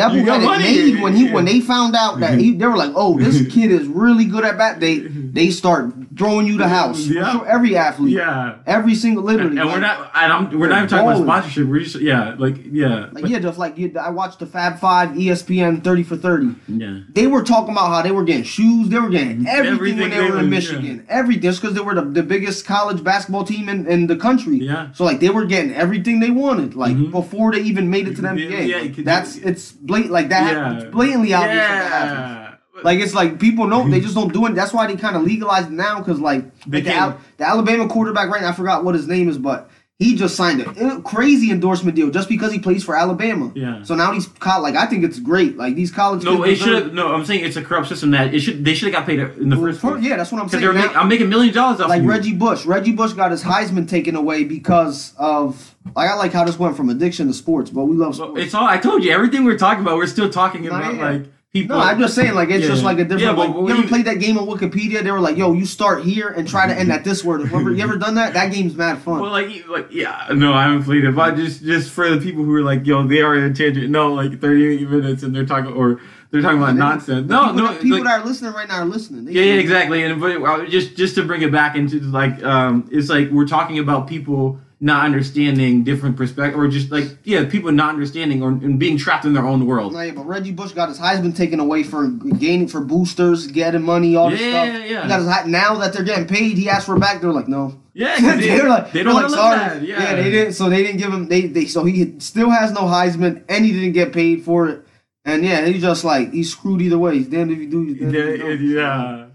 that You boy got had it money. made when he Yeah. when they found out that he they were like, oh, this <laughs> kid is really good at bat. They they start throwing you the house. Yeah. sure, every athlete. Yeah. Every single And, literally. and we're not and I'm we're not even talking about sponsorship. We're just yeah, like yeah. Like yeah, just like you, I watched the Fab Five, ESPN, thirty for thirty. yeah. They were talking about how they were getting shoes, they were getting everything, Everything when they, they were in Michigan. Everything, just because they were the, the biggest college basketball team in, in the country. Yeah. So like they were getting everything they wanted, like Mhm. before they even made it to the Yeah, NBA. yeah, Like, could- that's it's blatant like that. Yeah. It's blatantly obvious that that happens. Like it's like people know they just don't do it. That's why they kind of legalized it now because like, They like the, Al- the Alabama quarterback right now, I forgot what his name is, but he just signed a crazy endorsement deal just because he plays for Alabama. Yeah. So now he's co- like I think it's great. Like these college No, it should. No, I'm saying it's a corrupt system that it should. They should have got paid in the Well, first place. yeah, that's what I'm saying. Now- make, I'm making million dollars off like of you. Reggie Bush. Reggie Bush got his Heisman taken away because of like I like how this went from addiction to sports, but we love Well, sports. it's all. I told you everything we're talking about. We're still talking about like people. no, I'm just saying like it's Yeah. just like a different. Yeah, but like, what you ever you- played that game on Wikipedia? They were like, "Yo, you start here and try to end at this word." Remember, you ever done that? That game's mad fun. Well, like, like, yeah, no, I haven't played it, but just, just for the people who are like, yo, they are in a tangent. No, like thirty minutes, and they're talking, or they're talking about nonsense. No, people, no, that, people like- that are listening right now are listening. They Yeah, yeah, exactly. And but just just to bring it back into like um, it's like we're talking about people not understanding different perspective, or just like yeah, people not understanding or and being trapped in their own world. No, yeah, but Reggie Bush got his Heisman taken away for gaining for boosters, getting money, all this Yeah, stuff. yeah. He got his now that they're getting paid, he asked for it back. They're like, no. Yeah, <laughs> they, they're like, they don't like, sorry. bad. Yeah. they didn't. So they didn't give him. They they. So he still has no Heisman, and he didn't get paid for it. And yeah, he's just like he's screwed either way. He's damned if you do. He's damned Yeah, if you don't. yeah.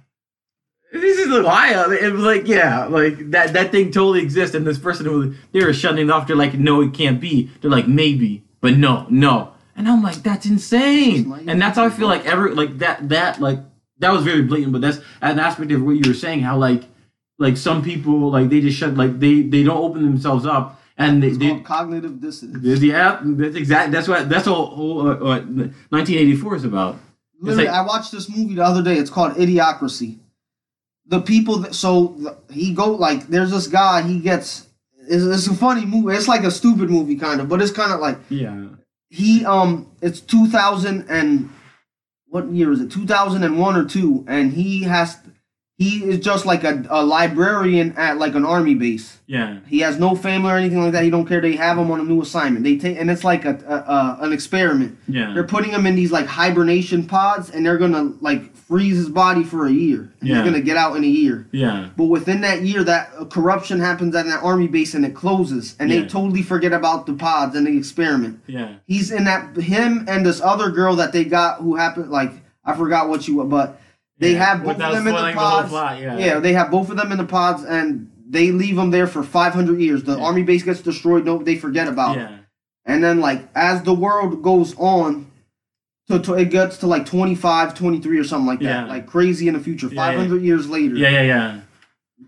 This is wild. It was like, yeah, like that that thing totally exists, and this person who they were shutting it off. They're like, no, it can't be. They're like, maybe, but no, no. And I'm like, that's insane. And that's how I feel like every like that that like that was very blatant. But that's an aspect of what you were saying. How like like some people like they just shut like they they don't open themselves up, and they, It's they called cognitive dissonance. yeah, that's exact. That's what that's all. whole uh, what 1984 is about. Literally, like- I watched this movie the other day. It's called Idiocracy. The people that so he go like there's this guy. He gets it's, it's a funny movie. It's like a stupid movie kind of, but it's kind of like Yeah. he um it's 2000 and what year is it 2001 or 2 and he has he is just like a, a librarian at like an army base. Yeah. He has no family or anything like that. He don't care. They have him on a new assignment. They take and it's like a, a, a an experiment. Yeah. They're putting him in these like hibernation pods, and they're gonna like freeze his body for a year. And Yeah. He's gonna get out in a year. Yeah. But within that year, that uh, corruption happens at that army base, and it closes, and Yeah. they totally forget about the pods and the experiment. Yeah. He's in that him and this other girl that they got who happened like I forgot what you but they Yeah. have both Without of them in the spoiling the pods. plot, yeah. yeah, they have both of them in the pods, and they leave them there for 500 years. The army base gets destroyed. No, they forget about. it. Yeah. And then like as the world goes on, to, to it gets to like 25, 23 or something like that, Yeah. like crazy in the future. Yeah, yeah. 500 years later, Yeah. Yeah. Yeah.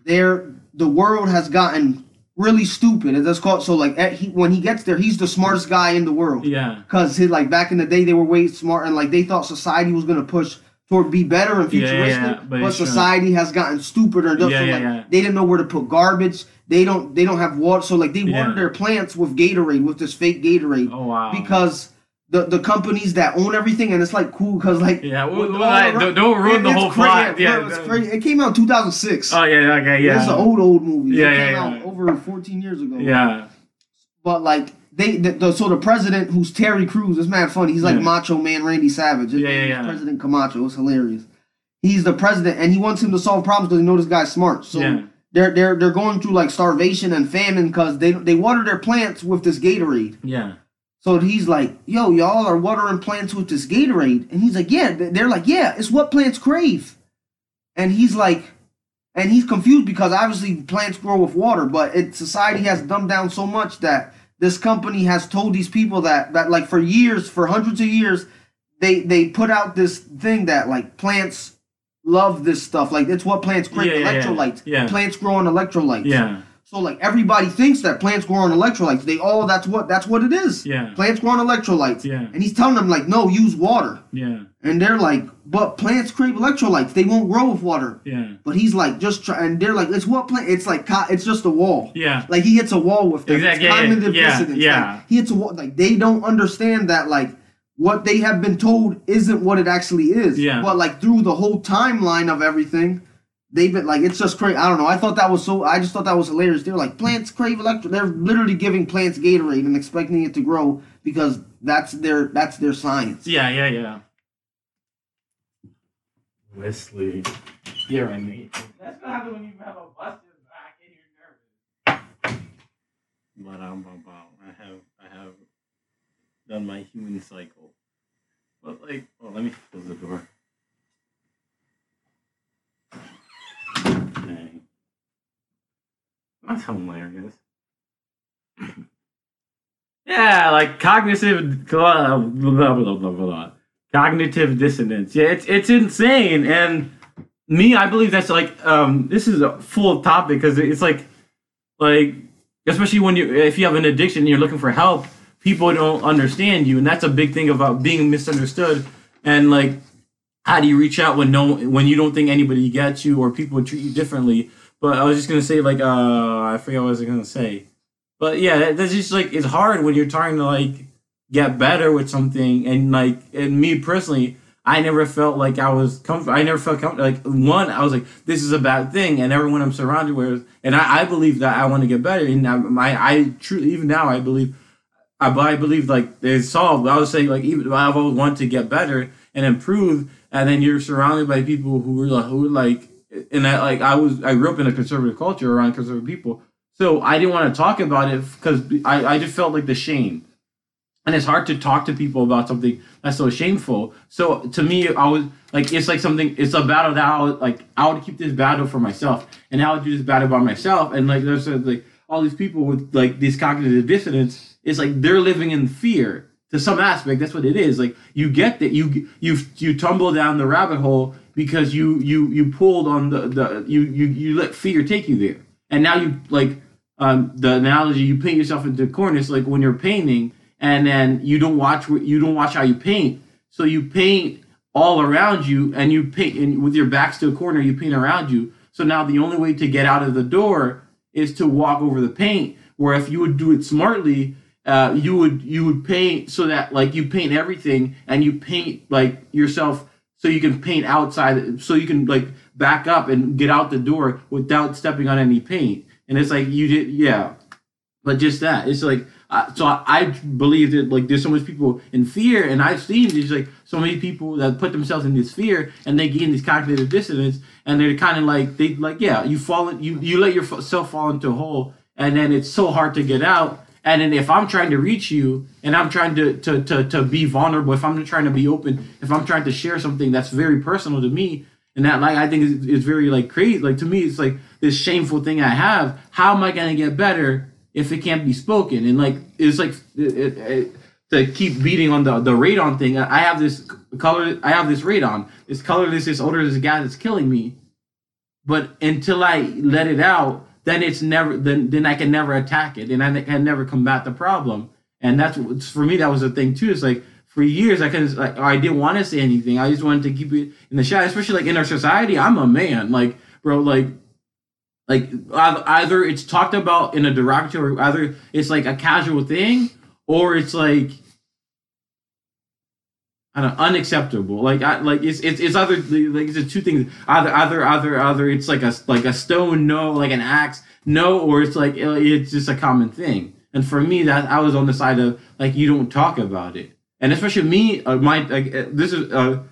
there the world has gotten really stupid. And that's called so like at, he, when he gets there, he's the smartest guy in the world. Yeah. Cause he, like back in the day, they were way smart and like they thought society was gonna push toward be better and Yeah, yeah, futuristic. yeah, but but society has gotten stupider. And Yeah, so, yeah, like, yeah. They didn't know where to put garbage. They don't. They don't have water. So like they Yeah. water their plants with Gatorade, with this fake Gatorade, Oh wow. because the the companies that own everything and it's like cool because like Yeah. Well, well, don't, don't ruin the whole cra- plot. Yeah, it's crazy. It came out in 2006. Oh yeah. Okay. Yeah. It's an old old movie. Yeah, it yeah, came yeah. out over 14 years ago. Yeah. But like they, the, the so the president who's Terry Crews is mad funny. He's like Yeah. Macho Man Randy Savage. His Yeah, yeah, yeah. President Camacho. It's hilarious. He's the president, and he wants him to solve problems because he knows this guy's smart. So Yeah. they're they're they're going through like starvation and famine because they they water their plants with this Gatorade. Yeah. So he's like, "Yo, y'all are watering plants with this Gatorade," and he's like, "Yeah." They're like, "Yeah, it's what plants crave," and he's like, and he's confused because obviously plants grow with water, but it society has dumbed down so much that this company has told these people that that like for years, for hundreds of years, they they put out this thing that like plants love this stuff, like it's what plants crave, Yeah, yeah, yeah. electrolytes. Yeah. Plants grow on electrolytes. Yeah. So like everybody thinks that plants grow on electrolytes. They all that's what that's what it is. Yeah. Plants grow on electrolytes. Yeah. And he's telling them like, no, use water. Yeah. And they're like, but plants crave electrolytes. They won't grow with water. Yeah. But he's like, just try. And they're like, it's what plant? It's like, it's just a wall. Yeah. Like he hits a wall with them. Exactly, It's yeah, cognitive yeah, dissonance. yeah. Like, he hits a wall. Like they don't understand that like what they have been told isn't what it actually is. Yeah. But like through the whole timeline of everything, they've been like it's just crazy. I don't know. I thought that was so. I just thought that was hilarious. They're like plants crave electro. They're literally giving plants Gatorade and expecting it to grow because that's their that's their science. Yeah, yeah, yeah. Wesley, you're in me. That's what happens when you have a busted back and you're nervous. But um, bum, bum, I have, I have done my human cycle. But like, oh, let me close the door. That's hilarious. <clears throat> yeah, like cognitive blah, blah, blah, blah. cognitive dissonance. Yeah, it's it's insane. And me, I believe that's like um this is a full topic because it's like like especially when you if you have an addiction and you're looking for help, people don't understand you, and that's a big thing about being misunderstood. And like, how do you reach out when no when you don't think anybody gets you or people treat you differently? But I was just gonna say like uh I forget what I was gonna say, but yeah, that- that's just like it's hard when you're trying to like get better with something and like and me personally. I never felt like I was comfortable. I never felt comfortable. Like one, I was like, "This is a bad thing," and everyone I'm surrounded with, and I, I believe that I want to get better. And I, my, I truly, even now, I believe I, I believe like it's solved. I would say like even I've always wanted to get better and improve, and then you're surrounded by people who are like, who were like, and I like I was I grew up in a conservative culture around conservative people, so I didn't want to talk about it because I I just felt like the shame, and it's hard to talk to people about something that's so shameful. So to me, I was like it's like something it's a battle that I would like I would keep this battle for myself, and I would do this battle by myself, and like there's like all these people with like these cognitive dissonance. It's like they're living in fear to some aspect that's what it is. Like you get that you you you tumble down the rabbit hole because you you you pulled on the the you you you let fear take you there. And now you like um the analogy you paint yourself into a corner it's like when you're painting and then you don't watch you don't watch how you paint. So you paint all around you and you paint and with your backs to a corner you paint around you. So now the only way to get out of the door is to walk over the paint where if you would do it smartly uh, you would you would paint so that like you paint everything and you paint like yourself so you can paint outside so you can like back up and get out the door without stepping on any paint. And it's like you did, yeah. But just that, it's like uh, so. I, I believe that like there's so much people in fear, and I've seen there's like so many people that put themselves in this fear, and they gain this cognitive dissonance, and they're kind of like they like yeah, you fall in, you you let yourself fall into a hole, and then it's so hard to get out. And then if I'm trying to reach you and I'm trying to, to, to, to be vulnerable, if I'm trying to be open, if I'm trying to share something that's very personal to me, and that like I think is, is very like crazy. Like to me, it's like this shameful thing I have. How am I gonna get better if it can't be spoken? And like it's like it, it, it, to keep beating on the the radon thing. I have this color. I have this radon. This colorless, this odorless gas that's killing me. But until I let it out, then it's never. Then then I can never attack it, and I can never combat the problem. And that's for me. That was the thing too. It's like for years I couldn't like I didn't want to say anything. I just wanted to keep it in the shadow, especially like in our society. I'm a man, like bro, like like either it's talked about in a derogatory, either it's like a casual thing, or it's like I don't know, unacceptable. Like I like it's it's it's either like it's two things. Either either either either it's like a like a stone no, like an axe no, or it's like it's just a common thing. And for me, that I was on the side of like you don't talk about it and especially me, uh, my like, uh, this is uh,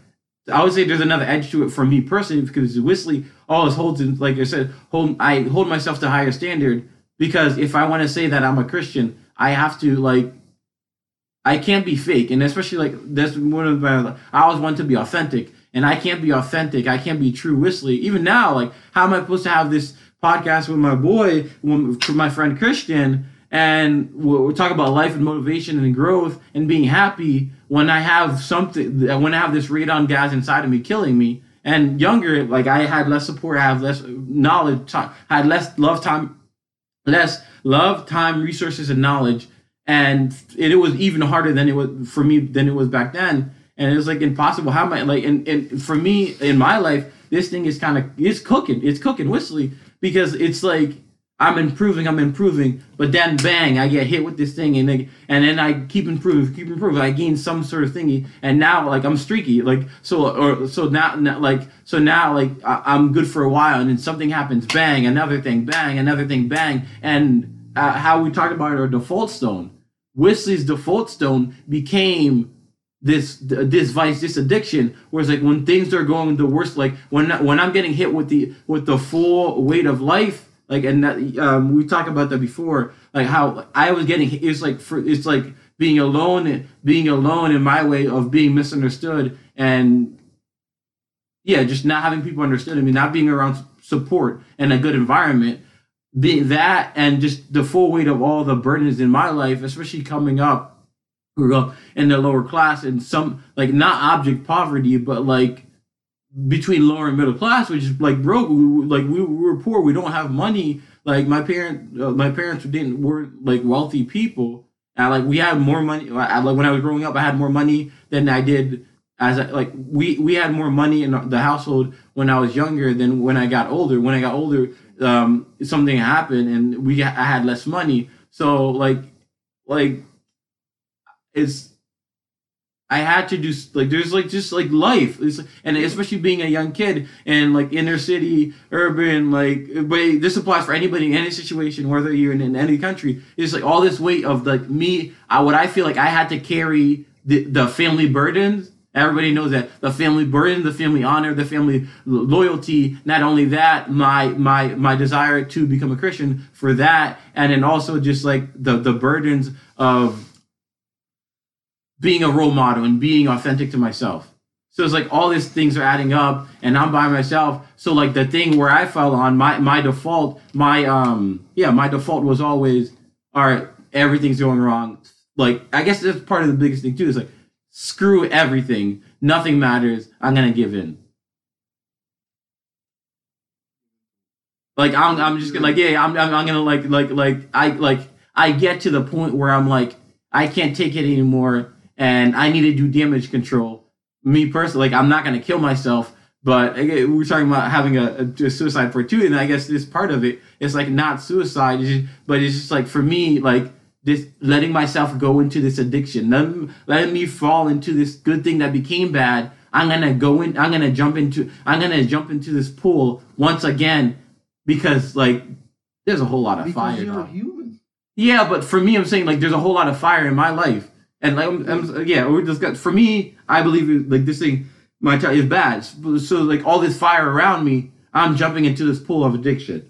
I would say there's another edge to it for me personally because Wesley always holds like I said, hold I hold myself to higher standard because if I want to say that I'm a Christian, I have to like I can't be fake, and especially like that's one of my I always want to be authentic, and I can't be authentic. I can't be true Wesley. Even now, like how am I supposed to have this podcast with my boy, with my friend Christian? and we're talking about life and motivation and growth and being happy when I have something when I have this radon gas inside of me killing me. And younger, like I had less support, I have less knowledge, time, had less love time, less love, time, resources, and knowledge. And it, was even harder than it was for me than it was back then. And it was like impossible. How am I like? And, and for me in my life, this thing is kind of it's cooking. It's cooking whistly because it's like I'm improving, I'm improving, but then bang, I get hit with this thing, and then, and then I keep improving, keep improving. I gain some sort of thingy, and now like I'm streaky, like so, or so now, now like so now like I, am good for a while, and then something happens, bang, another thing, bang, another thing, bang, and uh, how we talked about our default stone, Wesley's default stone became this this vice, this addiction. Whereas like when things are going the worst, like when when I'm getting hit with the with the full weight of life like and that, um, we talked about that before like how i was getting it's like for it's like being alone being alone in my way of being misunderstood and yeah just not having people understand mean, not being around support and a good environment being that and just the full weight of all the burdens in my life especially coming up in the lower class and some like not object poverty but like between lower and middle class, which is like broke. We, like we, we were poor. We don't have money. Like my parent, uh, my parents didn't were like wealthy people, and like we had more money. I, like when I was growing up, I had more money than I did as like we we had more money in the household when I was younger than when I got older. When I got older, um, something happened and we I had less money. So like like it's I had to do like there's like just like life, it's, and especially being a young kid and like inner city, urban, like but this applies for anybody in any situation, whether you're in, in any country. It's like all this weight of like me, I, what I feel like I had to carry the the family burdens. Everybody knows that the family burden, the family honor, the family loyalty. Not only that, my my my desire to become a Christian for that, and then also just like the the burdens of being a role model and being authentic to myself. So it's like all these things are adding up and I'm by myself. So like the thing where I fell on my my default, my um yeah, my default was always all right, everything's going wrong. Like I guess that's part of the biggest thing too. Is like screw everything. Nothing matters. I'm gonna give in. Like I'm I'm just gonna like yeah, I'm I'm, I'm gonna like like like I like I get to the point where I'm like I can't take it anymore and I need to do damage control. Me personally, like I'm not gonna kill myself, but again, eh, we're talking about having a, a, suicide for two, and I guess this part of it is like not suicide, but it's just like for me, like this letting myself go into this addiction, letting, letting me fall into this good thing that became bad. I'm gonna go in. I'm gonna jump into. I'm gonna jump into this pool once again because like there's a whole lot of because fire. you're human. Yeah, but for me, I'm saying like there's a whole lot of fire in my life, and like I'm, I'm- yeah, we're just got for me. I believe like this thing, my child is bad. So, so like all this fire around me, I'm jumping into this pool of addiction.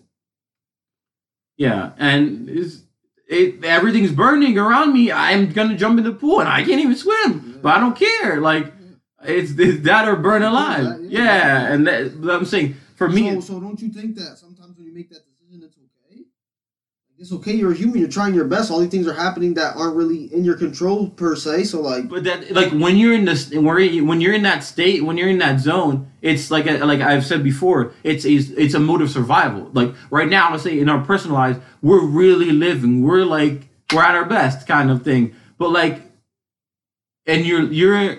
Yeah, and it's, it everything's burning around me. I'm gonna jump in the pool, and I can't even swim, but I don't care. Like it's, it's that or burn alive. Yeah. Yeah, and that, but I'm saying for me, so, so don't you think that sometimes when you make that decision, it's okay? Like, it's okay. You're human. You're trying your best. All these things are happening that aren't really in your control per se. So like, But that like when you're in this when you're in that state when you're in that zone it's like a, like I've said before it's a, it's a mode of survival like right now let's say in our personal lives we're really living we're like we're at our best kind of thing but like and you're you're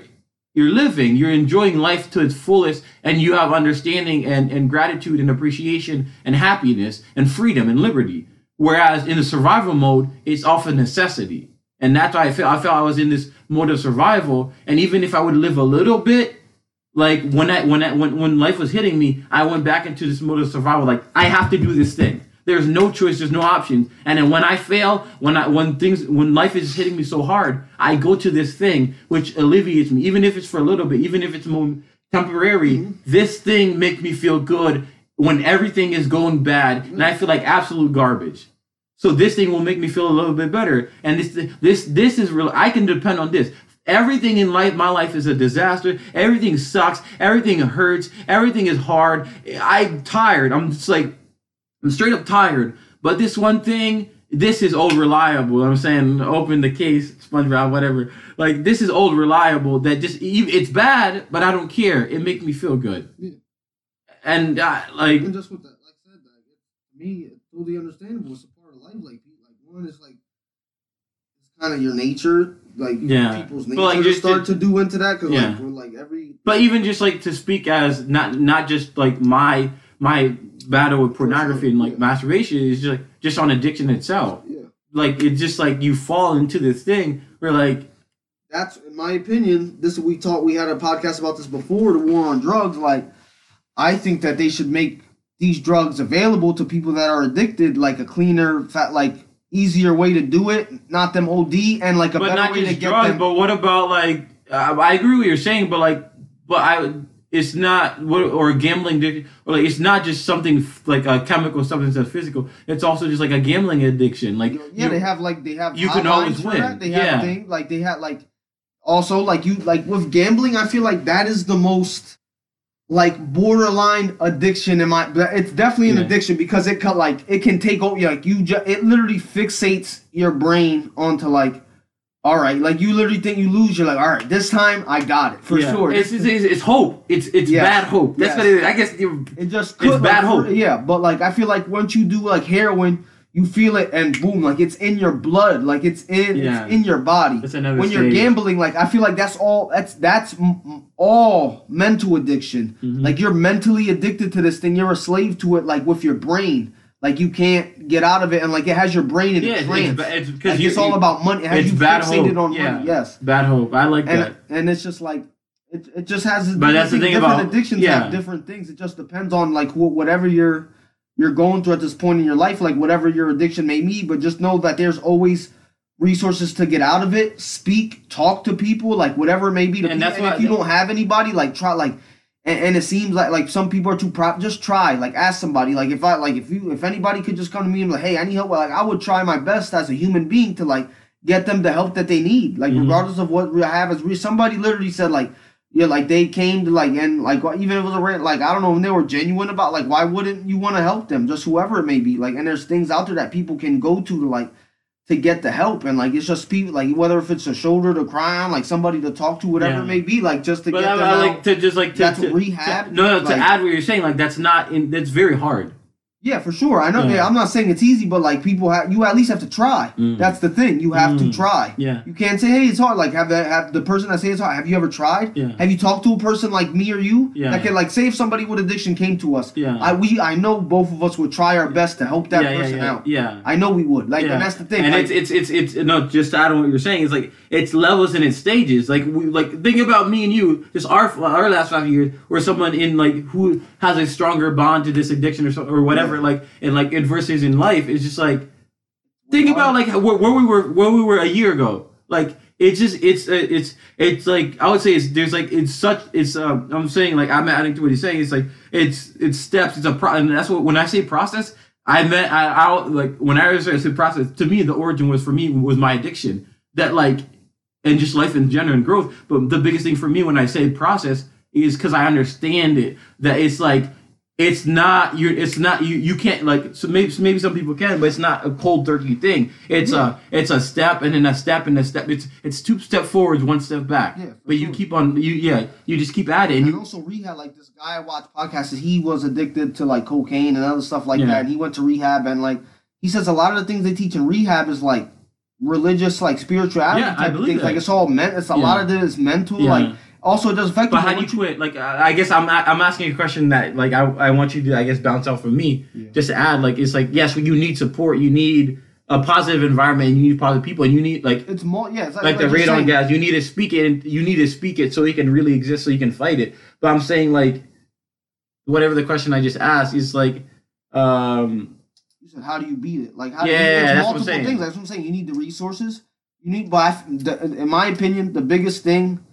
you're living you're enjoying life to its fullest and you have understanding and, and gratitude and appreciation and happiness and freedom and liberty whereas in the survival mode it's often necessity and that's why I felt I felt I was in this mode of survival. And even if I would live a little bit, like when I when I, when when life was hitting me, I went back into this mode of survival. Like I have to do this thing. There's no choice. There's no options. And then when I fail, when I when things when life is hitting me so hard, I go to this thing which alleviates me, even if it's for a little bit, even if it's more temporary. Mm-hmm. This thing makes me feel good when everything is going bad, and I mm-hmm. feel like absolute garbage. So this thing will make me feel a little bit better. And this this this is real. I can depend on this. Everything in life, my life is a disaster. Everything sucks. Everything hurts. Everything is hard. I'm tired. I'm just like I'm straight up tired. But this one thing, this is old reliable. I'm saying open the case, SpongeBob, whatever. Like this is old reliable. That just it's bad, but I don't care. It makes me feel good. And uh, like and just with that, like I said, like to me, it's totally understandable. It's a part of life. Like, like one is like it's kind of your nature. Like Yeah. people's nature like, to just start to- to do into that because Yeah. like we're like every but even just like to speak as not not just like my my battle with pornography and like Yeah. masturbation is just like just on addiction itself yeah. like it's just like you fall into this thing where like that's in my opinion. This we talked. We had a podcast about this before. The war on drugs. Like, I think that they should make these drugs available to people that are addicted, like a cleaner, fat, like easier way to do it. Not them OD and like a but better not way to just get drugs them. but what about like uh, i agree with what you're saying but like but i it's not what or gambling addiction, or like it's not just something like a chemical substance that's physical it's also just like a gambling addiction like yeah, you- they have like they have you can always win. That. They have Yeah. thing like they have like also like you like with gambling. I feel like that is the most like borderline addiction in my it's definitely an Yeah. addiction because it cut like it can take over. Like you, ju- it literally fixates your brain onto like. All right, like you literally think you lose, you're like, all right, this time I got it for yeah. sure. it's, it's, it's, it's hope it's it's Yes. bad hope that's Yes. what it is i guess you It just It's could, bad hope. Yeah, but like I feel like once you do like heroin, you feel it and boom, like it's in your blood, like it's in Yeah. it's in your body. It's another when you're gambling, like I feel like that's all that's that's m- all mental addiction. Mhm. Like you're mentally addicted to this thing. You're a slave to it, like with your brain. Like you can't get out of it, and like it has your brain in yeah a trance. it's, it's because like you, it's all about money. It has it's you bad fixated hope. on Yeah. money. Yes, bad hope i like and that and it's just like it, it just has But that's the thing different about- addictions yeah. have different things it just depends on like wh- whatever you're you're going through at this point in your life like whatever your addiction may be but just know that there's always resources to get out of it speak talk to people like whatever it may be to And people. that's and if you I- don't have anybody like try like and, and it seems like like some people are too prop just try like ask somebody like if i like if you if anybody could just come to me and be like hey i need help like i would try my best as a human being to like get them the help that they need like Mhm. regardless of what we have as re- somebody literally said like yeah like they came to like and like even if it was a rant like i don't know when they were genuine about like why wouldn't you want to help them just whoever it may be like and there's things out there that people can go to to like to get the help and like it's just people like whether if it's a shoulder to cry on like somebody to talk to whatever Yeah. it may be like just to but get I, them I out. like to just like to, That's to- rehab, to- no, no, to like- add what you're saying, like that's not in. That's very hard. Yeah, for sure. I know. Yeah. Yeah. I'm not saying it's easy, but like people have, you at least have to try. Mm. That's the thing. You have to Mm. try. Yeah. You can't say, "Hey, it's hard." Like have the have the person that say it's hard. Have you ever tried? Yeah. Have you talked to a person like me or you? Yeah. That can like say if somebody with addiction came to us. Yeah. I we I know both of us would try our best to help that person out. Yeah. I know we would. Like, and that's the thing. And like, it's, it's it's it's no, just to add on what you're saying, it's like it's levels and it's stages. Like we like think about me and you, just our our last five years, where someone in like who has a stronger bond to this addiction or so, or whatever, like and like adversities in life, it's just like think about like where, where we were where we were a year ago. Like it's just it's uh, it's it's like I would say it's there's like it's such it's um I'm saying like I'm adding to what he's saying. It's like it's it's steps. It's a pro and that's what when I say process. I meant I, I like when I say process. To me, the origin was for me was my addiction. That like and just life in general and growth. But the biggest thing for me when I say process is because I understand it. That it's like it's not you. It's not you. You can't like so maybe maybe some people can, but it's not a cold turkey thing. It's a it's a step and then a step and a step. It's it's two step forwards, one step back. Yeah, but you keep on you yeah you just keep at it and and you also rehab, like this guy I watch podcasts, he was addicted to like cocaine and other stuff like Yeah. that. And he went to rehab and like he says a lot of the things they teach in rehab is like religious, like spirituality Yeah, I type of believe things. Like it's all meant. It's a Yeah. lot of it is mental. Yeah. Like also it does affect But how do you quit? Like, I I guess I'm I'm asking a question that like I, I want you to I guess bounce out from me. Yeah. Just to add, like it's like yes, you need support, you need a positive environment, you need positive people, and you need like It's more. Yeah, it's like, like the radon gas. You need to speak it. And you need to speak it so it can really exist, so you can fight it. But I'm saying like whatever the question I just asked is like um You said, how do you beat it? Like, how Yeah, do you, it's that's what I'm multiple saying. things. That's what I'm saying. You need the resources. You need, but I, the, in my opinion, the biggest thing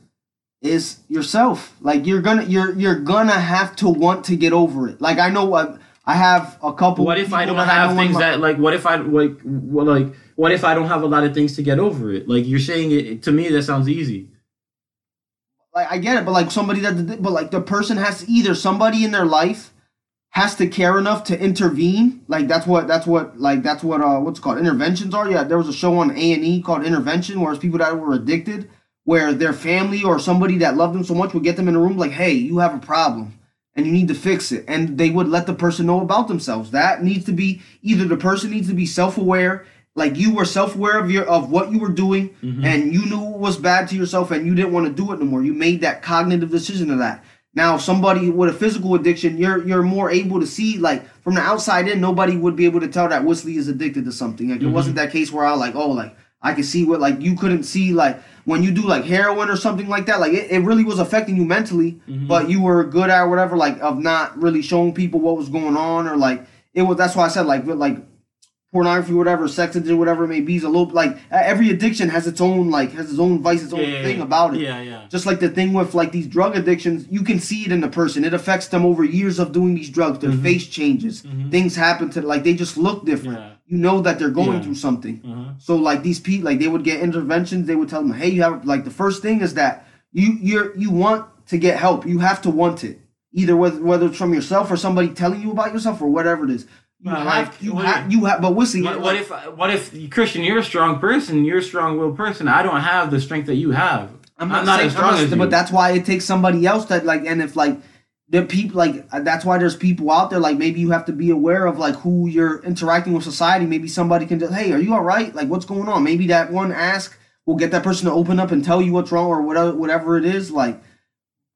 is yourself. Like, you're gonna, you're, you're gonna have to want to get over it. Like, I know, I, I have a couple. what if I don't have in things that like what if I like what like what if I don't have a lot of things to get over it? Like you're saying it to me that sounds easy. like I get it, but like somebody that, but like the person has to either somebody in their life has to care enough to intervene. Like that's what that's what like that's what uh what's it called interventions are. Yeah, there was a show on A and E called Intervention, where it's people that were addicted, where their family or somebody that loved them so much would get them in a room like, hey, you have a problem. And you need to fix it, and they would let the person know about themselves. That needs to be either the person needs to be self-aware, like you were self-aware of your of what you were doing, mm-hmm. and you knew it was bad to yourself, and you didn't want to do it no more. You made that cognitive decision of that. Now, somebody with a physical addiction, you're you're more able to see like from the outside in. Nobody would be able to tell that Wesley is addicted to something. Like it mm-hmm. wasn't that case where I like, oh, like I could see what like you couldn't see like when you do like heroin or something like that. Like it, it really was affecting you mentally, mm-hmm. but you were good at whatever like of not really showing people what was going on or like it was. That's why I said like like pornography, whatever, sex addiction, whatever it may be, is a little like every addiction has its own like has its own vice, its own thing about it. Yeah, yeah. Just like the thing with like these drug addictions, you can see it in the person. It affects them over years of doing these drugs. Their mm-hmm. face changes. Mm-hmm. Things happen to like they just look different. Yeah. You know that they're going Yeah. through something. Uh-huh. So like these people, like they would get interventions. They would tell them, hey, you have like the first thing is that you you're you want to get help. You have to want it. Either whether whether it's from yourself or somebody telling you about yourself or whatever it is. You Well, have like, you have you have. But Wesley, What, what if what if Christian, you're a strong person, you're a strong-willed person. I don't have the strength that you have. I'm not, saying, as strong I'm not- as you. but that's why it takes somebody else that like, and if like the people like uh, that's why there's people out there like maybe you have to be aware of like who you're interacting with society. Maybe somebody can just hey, are you all right? Like what's going on? Maybe that one ask will get that person to open up and tell you what's wrong or whatever whatever it is. Like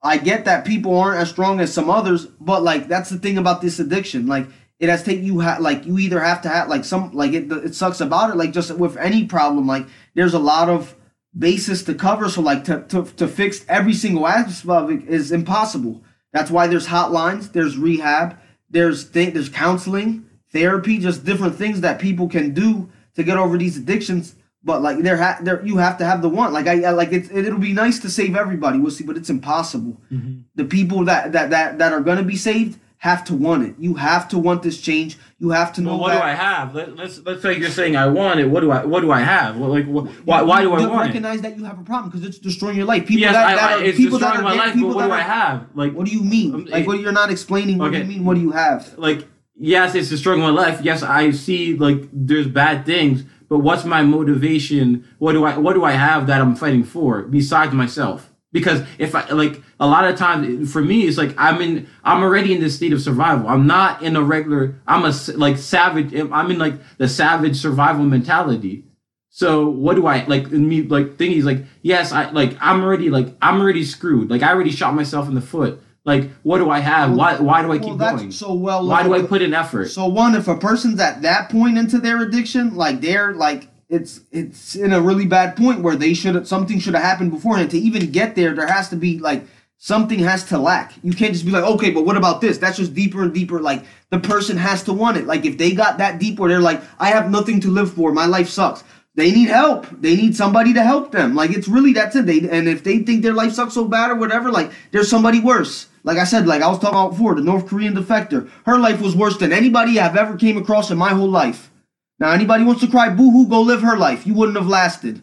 I get that people aren't as strong as some others, but like that's the thing about this addiction. Like it has take you ha- like you either have to have like some like it it sucks about it. Like just with any problem, like there's a lot of basis to cover. So like to to, to fix every single aspect of it is impossible. That's why there's hotlines, there's rehab, there's th- there's counseling, therapy, just different things that people can do to get over these addictions. But like there, ha- there you have to have the one. Like I, I like it's, it, it'll be nice to save everybody. We'll see, but it's impossible. Mm-hmm. The people that that that that are gonna be saved have to want it. You have to want this change. You have to know Well, what that. do I have? Let, let's let's say you're saying I want it. What do I what do I have? What, like wh- why why do I want it? recognize that you have a problem because it's destroying your life. People Yes, that, that I, are it's people that are my life. people But what do I have? Like What do you mean? Um, like what you're not explaining. What do you mean? What do you have? like yes, it's destroying my life. Yes, I see like there's bad things, but what's my motivation? What do I what do I have that I'm fighting for besides myself? Because if I like a lot of times for me it's like I'm in I'm already in this state of survival. I'm not in a regular I'm a like savage I'm in like the savage survival mentality. So what do I like me like thinking is like yes I like I'm already like I'm already screwed. Like I already shot myself in the foot. Like what do I have? Why why do I keep Well, going? so well. Why do I put in effort? So one, if a person's at that point into their addiction, like they're like it's it's in a really bad point where they should something should have happened beforehand. To even get there, there has to be like something has to lack. You can't just be like, okay, but what about this? That's just deeper and deeper. Like the person has to want it. Like if they got that deep where they're like, I have nothing to live for, my life sucks. They need help. They need somebody to help them. Like it's really that's it. They and if they think their life sucks so bad or whatever, like there's somebody worse. Like I said, like I was talking about before, the North Korean defector. Her life was worse than anybody I've ever came across in my whole life. Now anybody wants to cry boo-hoo, go live her life. You wouldn't have lasted.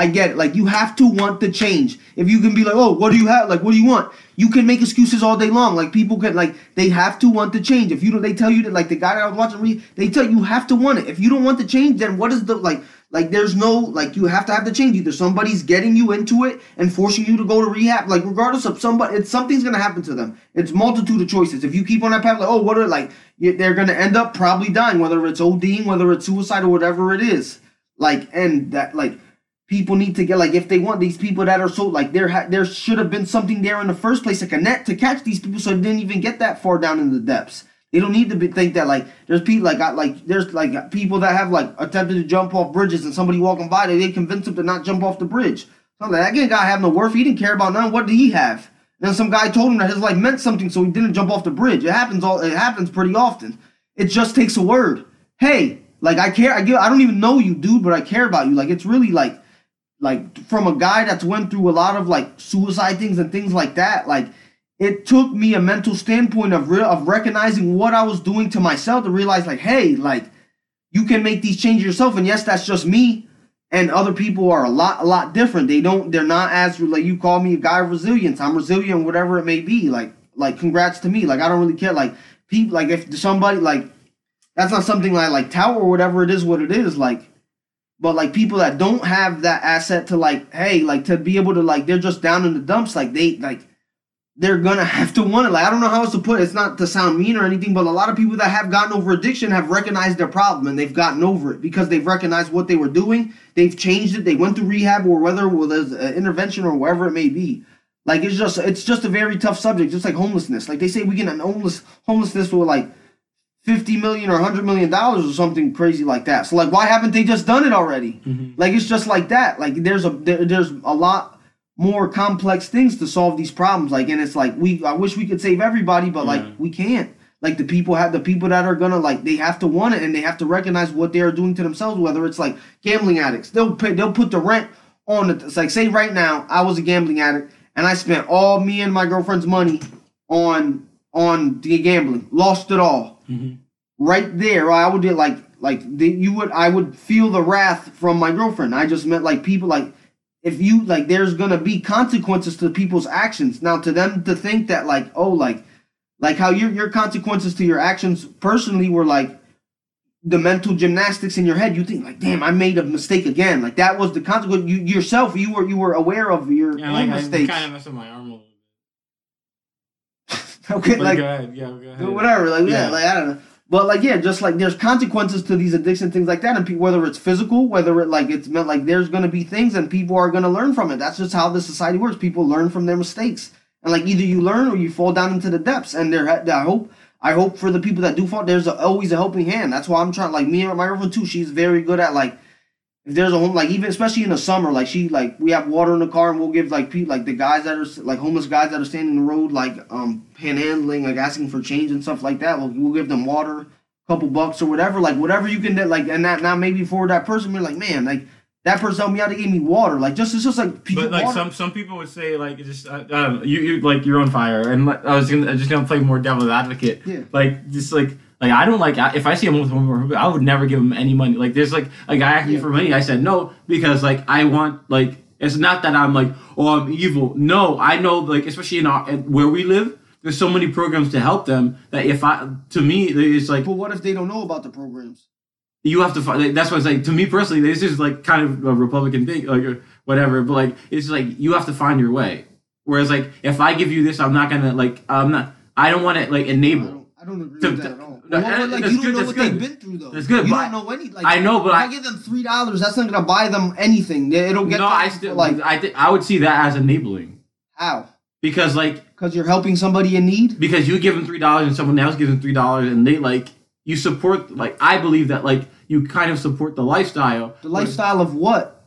I get it. Like you have to want the change. If you can be like, oh, what do you have? Like, what do you want? You can make excuses all day long. Like people can like they have to want the change. If you don't, they tell you that like the guy that I was watching they tell you you have to want it. If you don't want the change, then what is the like like there's no like you have to have the change. Either somebody's getting you into it and forcing you to go to rehab. Like regardless of somebody, it's something's gonna happen to them. It's multitude of choices. If you keep on that path, like oh, what are like they're gonna end up probably dying, whether it's ODing, whether it's suicide or whatever it is. Like and that like people need to get like if they want these people that are so like there ha- there should have been something there in the first place like a net to catch these people so they didn't even get that far down in the depths. They don't need to be, think that like there's people like I, like there's like people that have like attempted to jump off bridges and somebody walking by they they convince them to not jump off the bridge. So like that guy have no worth. He didn't care about none. What did he have? And then some guy told him that his life meant something, so he didn't jump off the bridge. It happens all. It happens pretty often. It just takes a word. Hey, like I care. I give. I don't even know you, dude, but I care about you. Like it's really like like from a guy that's went through a lot of like suicide things and things like that like it took me a mental standpoint of real of recognizing what I was doing to myself to realize like hey like you can make these changes yourself and yes that's just me and other people are a lot a lot different. They don't they're not as like you call me a guy of resilience. I'm resilient whatever it may be like like congrats to me. Like I don't really care like people like if somebody like that's not something I like tout or whatever it is what it is like but like people that don't have that asset to like hey like to be able to like they're just down in the dumps like they like they're gonna <laughs> have to want it. Like i don't know how else to put it. It's not to sound mean or anything but a lot of people that have gotten over addiction have recognized their problem and they've gotten over it because they've recognized what they were doing. They've changed it. They went through rehab or whether it was an intervention or wherever it may be. Like it's just it's just a very tough subject just like homelessness. Like they say we can end homeless homelessness with like 50 million or 100 million dollars or something crazy like that. So like why haven't they just done it already? Mm-hmm. Like it's just like that. Like there's a there, there's a lot more complex things to solve these problems. Like and it's like we i wish we could save everybody but like Yeah. we can't. Like the people have the people that are gonna like they have to want it and they have to recognize what they are doing to themselves whether it's like gambling addicts. They'll pay they'll put the rent on it it's like say right now i was a gambling addict and i spent all me and my girlfriend's money on on the gambling. Lost it all. Mm-hmm. Right there i would do like like the, you would i would feel the wrath from my girlfriend. I just meant like people like if you like there's gonna be consequences to people's actions. Now to them to think that like oh like like how your your consequences to your actions personally were like the mental gymnastics in your head you think like damn i made a mistake again. Like that was the consequence. You yourself you were you were aware of your Yeah, like I mistakes. kind of messed up my arm a little. <laughs> okay But like go ahead, yeah, go ahead. whatever like yeah. Yeah. like i don't know but like yeah just like there's consequences to these addiction things like that and pe- whether it's physical whether it like it's meant like there's gonna be things and people are gonna learn from it that's just how the society works people learn from their mistakes and like either you learn or you fall down into the depths and there i hope i hope for the people that do fall there's a, always a helping hand that's why i'm trying like me and my girlfriend too she's very good at like if there's a home like even especially in the summer like she like we have water in the car and we'll give like people like the guys that are like homeless guys that are standing in the road like um panhandling like asking for change and stuff like that we'll, we'll give them water a couple bucks or whatever like whatever you can do, like and that now maybe for that person you're like man like that person helped me out they gave me water like just it's just like people But like water. some some people would say like it's just uh, I you you like you're on fire and like, I was gonna I'm just gonna play more devil's advocate. Yeah. Like just like like I don't like if I see a homeless woman I would never give him any money. Like there's like a guy asked me Yeah. for money I said no because like I want like it's not that I'm like oh I'm evil. No, I know like especially in our where we live. There's so many programs to help them that if I to me it's like but what if they don't know about the programs you have to find like, that's what it's like to me personally this is like kind of a republican thing like or whatever but like it's like you have to find your way Whereas like if I give you this, I'm not gonna like I'm not. I don't want to like I enable. don't, I don't agree To- with that at all. No, Well, but, eh, like, you don't good, know what good. they've been through though. That's good, You don't know any. Like, I know, but if I- I, give them three dollars, that's not gonna buy them anything. It'll get no, I still like I think I would see that as enabling how? because like Because you're helping somebody in need. because you give them three dollars and someone else gives them three dollars and they like you support like I believe that like you kind of support the lifestyle The lifestyle of what?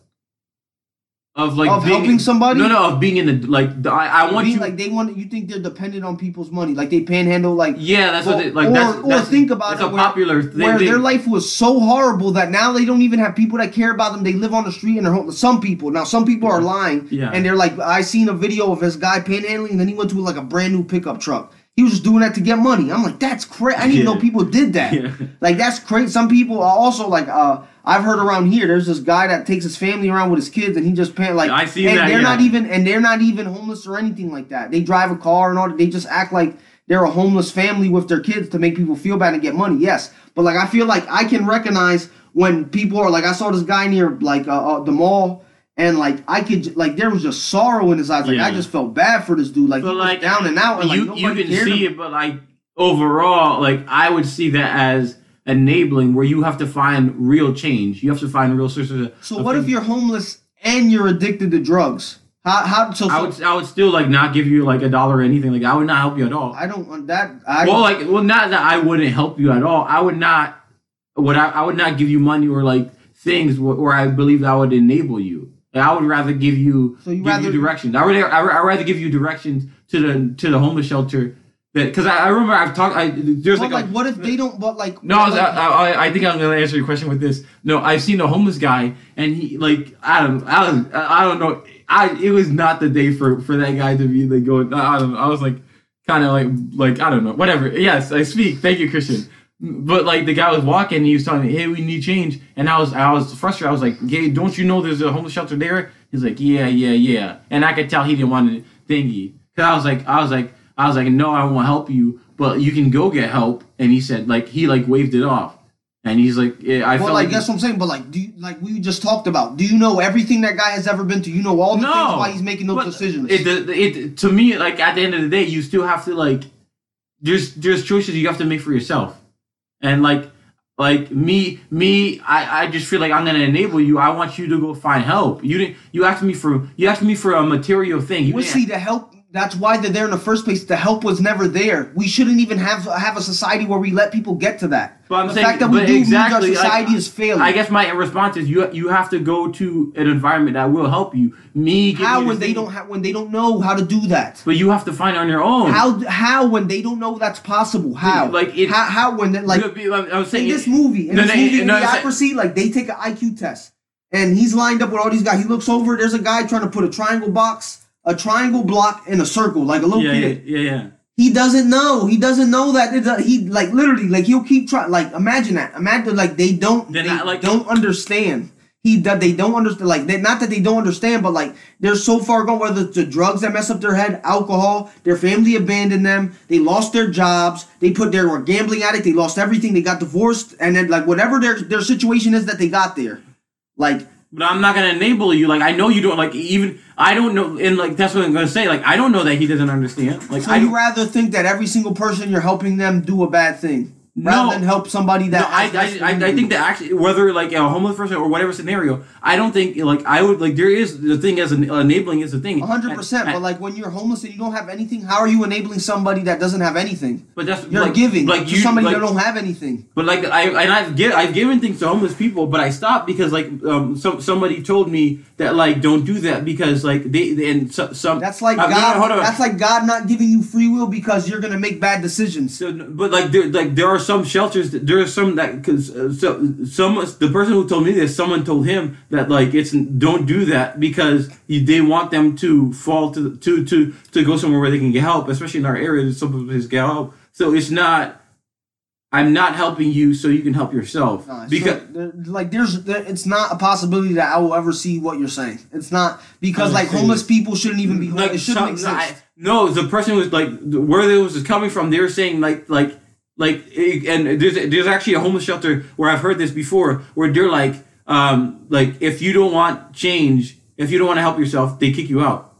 Of like of being, helping somebody. No, no, of being in the like the, I, I want Being you like they want. You think they're dependent on people's money? Like they panhandle. Like Yeah, that's Well, what they, like or- that's, or that's think about that's it a where- popular thing. where they- their life was so horrible that now they don't even have people that care about them. They live on the street and they're home. Some people now, some people are lying, Yeah. and they're like, I seen a video of this guy panhandling, and then he went to like a brand new pickup truck. He was just doing that to get money. I'm like, that's crazy. I didn't even Yeah. know people did that. Yeah. Like that's crazy. Some people are also like, uh, I've heard around here. There's this guy that takes his family around with his kids, and he just pan like. I see and that, They're not even, and they're not even homeless or anything like that. They drive a car and all. They just act like they're a homeless family with their kids to make people feel bad and get money. Yes, but like I feel like I can recognize when people are like I saw this guy near like uh, uh, the mall. And like I could, like there was just sorrow in his eyes. Like I just felt bad for this dude. Like but he was like down and out, and like you nobody you can see about- it, but like overall, like I would see that as enabling, where you have to find real change. You have to find real sources. Of, So what if you're homeless and you're addicted to drugs? How how so? I would I would still like not give you like a dollar or anything. Like I would not help you at all. I don't want that. I well, like well, not that I wouldn't help you at all. I would not. Would I? I would not give you money or like things wh- where I believe that would enable you. Like, I would rather give you So you give rather- you directions. I would I I'd rather give you directions to the to the homeless shelter that because I, I remember I've talked. I there's like, like, a, what if they don't? But like no, I, like, I, I, I think I'm gonna answer your question with this. No, I've seen a homeless guy, and he like I don't I don't I don't know. I it was not the day for for that guy to be like going. I don't. I was like kind of like like I don't know. Whatever. Yes, I speak. Thank you, Christian. But like the guy was walking, and he was telling me, "Hey, we need change," and I was I was frustrated. I was like, "Hey, don't you know there's a homeless shelter there?" He's like, "Yeah, yeah, yeah," and I could tell he didn't want to thingy. Cause I was like, I was like, I was like, no, I won't help you, but you can go get help. And he said, like, he like waved it off, and he's like, yeah, I Well, felt like like, that's what I'm saying. But like, do you, like we just talked about? Do you know everything that guy has ever been to? You know all the no, things why he's making those decisions. It, it, it to me, like at the end of the day, you still have to like, there's there's choices you have to make for yourself, and like like me me I, I just feel like i'm gonna enable you i want you to go find help you didn't you asked me for you asked me for a material thing you well, see, the help. That's why they're there in the first place. The help was never there. We shouldn't even have have a society where we let people get to that. But I'm the saying- fact that we do exactly, means our society like, is failing. I guess my response is you you have to go to an environment that will help you. Me how you when they don't have when they don't know how to do that? but you have to find on your own. How how when they don't know that's possible? How Like, it- how, how when they, like I'm I'm saying in this movie, in No, this no, movie, no, Idiocracy, like they take an IQ test, and he's lined up with all these guys. He looks over. There's a guy trying to put a triangle box, a triangle block in a circle, like a little yeah, yeah, kid. yeah, yeah. He doesn't know. He doesn't know that. A- He like literally like he'll keep trying. Like imagine that. Imagine like they don't they I, like- don't understand. He that they don't understand. Like they, not that they don't understand, but like they're so far gone. Whether it's the drugs that mess up their head, alcohol, their family abandoned them. They lost their jobs. They put they were gambling addict. They lost everything. They got divorced, and then like whatever their their situation is that they got there, like But I'm not gonna enable you. Like I know you don't. Like even I don't know. And like that's what I'm gonna say. Like I don't know that he doesn't understand. Like so I you rather think that every single person you're helping them do a bad thing rather No. than help somebody that No, I, I, I, I think that actually, whether like a homeless person or whatever scenario, I don't think like I would like there is the thing as an enabling is the thing. hundred percent. But like when you're homeless and you don't have anything, how are you enabling somebody that doesn't have anything? but that's You're like, giving like to you somebody like, that don't have anything. But like I and I've give I've given things to homeless people, but I stopped because like um some somebody told me that like don't do that because like they, they and so, some That's like Uh, no, no, God. that's like God not giving you free will because you're gonna make bad decisions. So, but like there, like there are some shelters. That, there are some that because uh, so some the person who told me this, someone told him that like it's don't do that because you, they want them to fall to to to to go somewhere where they can get help, especially in our area. Some places get help. So it's not. I'm not helping you so you can help yourself because like there's there, it's not a possibility that I will ever see what you're saying. It's not because like homeless people shouldn't even be like it shouldn't some- exist. I- no, the person was like where it was coming from. They were saying like like like and there's there's actually a homeless shelter where I've heard this before where they're like um like if you don't want change, if you don't want to help yourself, they kick you out.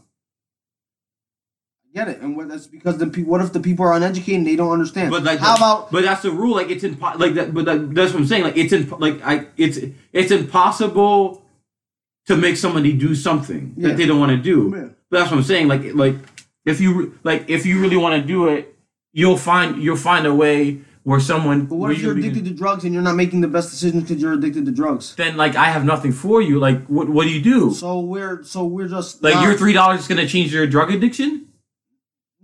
Get it? And what, that's because the people. What if the people are uneducated and they don't understand? But like, how about But that's the rule. Like, it's impo- like that. But like, that's what I'm saying. Like, it's in like I it's it's impossible to make somebody do something Yeah. that they don't want to do. Yeah. But that's what I'm saying. Like like if you like if you really want to do it, you'll find you'll find a way where someone. But what if you're addicted to drugs and you're not making the best decisions because you're addicted to drugs? Then like I have nothing for you. Like what what do you do? So we're so we're just like not- your three dollars is gonna change your drug addiction?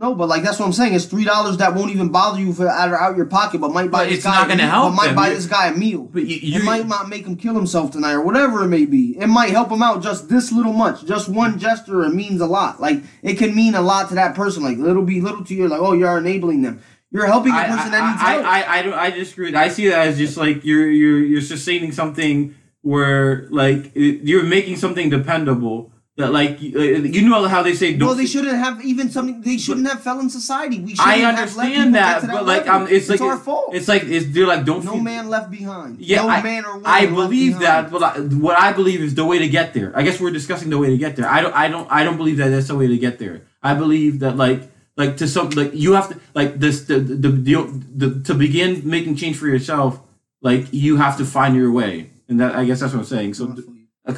No, but like that's what I'm saying. It's three dollars that won't even bother you for out, out your pocket, but might buy But this it's guy. not a gonna meal- help But might them. buy You- this guy a meal. But you, It might not make him kill himself tonight or whatever it may be. It might help him out just this little much. Just one gesture it means a lot. Like it can mean a lot to that person. Like it'll be little to you. Like oh, you're enabling them. You're helping a I, person that needs I, help. I, I, I, I disagree. I see that as just like you're you're you're sustaining something where like it- you're making something dependable. That like you, uh, know how they say no, they shouldn't have even something. They shouldn't have fell in society. We shouldn't I understand that, to but like level. um, it's like our fault. It's like it's they're like don't no feel- man left behind. Yeah, no I, man or woman I believe that, but I, what I believe is the way to get there. I guess we're discussing the way to get there. I don't, I don't, I don't believe that that's the way to get there. I believe that like, like to some, like you have to, like this, the, the, the, the, to begin making change for yourself. Like you have to find your way, and that I guess that's what I'm saying. So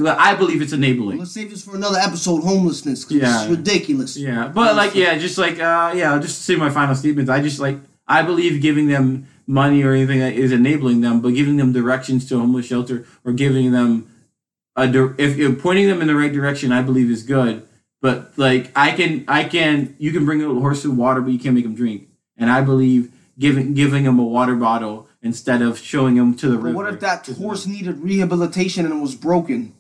I believe it's enabling. Let's save this for another episode. Homelessness, Yeah. it's ridiculous. Yeah, but like, yeah, just like, uh, yeah, just to say my final statements. I just like, I believe giving them money or anything that is enabling them, but giving them directions to a homeless shelter or giving them a, dir- if you're pointing them in the right direction, I believe is good. But like, I can, I can, you can bring a horse to water, but you can't make them drink. And I believe giving giving them a water bottle instead of showing them to the But what if that horse needed rehabilitation and was broken,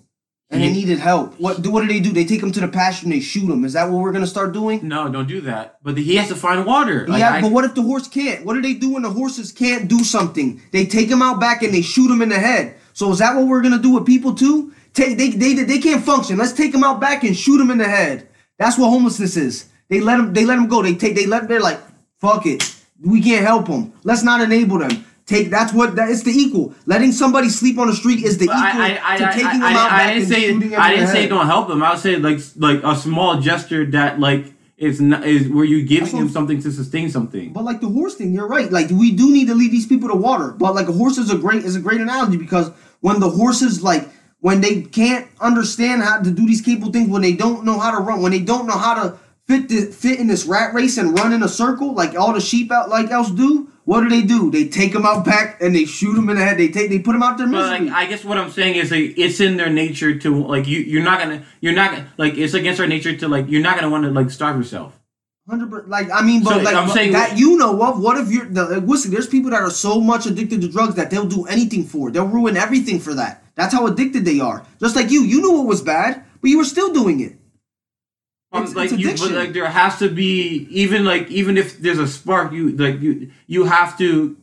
and they needed help? What do what do they do? They take him to the pasture and they shoot him. Is that what we're gonna start doing? No, don't do that. But he has to find water. Like, yeah, I- but what if the horse can't? What do they do when the horses can't do something? They take him out back and they shoot him in the head. So is that what we're gonna do with people too? Take they they they can't function. Let's take them out back and shoot them in the head. That's what homelessness is. They let them they let them go. They take they let they're like fuck it. We can't help them. Let's not enable them. Take that's what that it's the equal. Letting somebody sleep on the street is the equal I, I, I, to taking them out I, back didn't and say I didn't say head. don't help them. I would say like like a small gesture that like is not, is where you're giving them something to sustain something. But like the horse thing, you're right. Like we do need to lead these people to water. But like a horse is a great is a great analogy because when the horses like when they can't understand how to do these capable things, when they don't know how to run, when they don't know how to fit the, fit in this rat race and run in a circle like all the sheep out like else do, what do they do? They take them out back and they shoot them in the head. They take they put them out their But misery. like I guess what I'm saying is like it's in their nature to like you you're not gonna you're not gonna like it's against our nature to like you're not gonna want to like starve yourself. Hundred percent. Like I mean, but So, like I'm but saying- that you know of. What if you're the like, listen? There's people that are so much addicted to drugs that they'll do anything for. They'll ruin everything for that. That's how addicted they are. Just like you, you knew it was bad, but you were still doing it. It's- like it's you, but like there has to be even like even if there's a spark, you like you you have to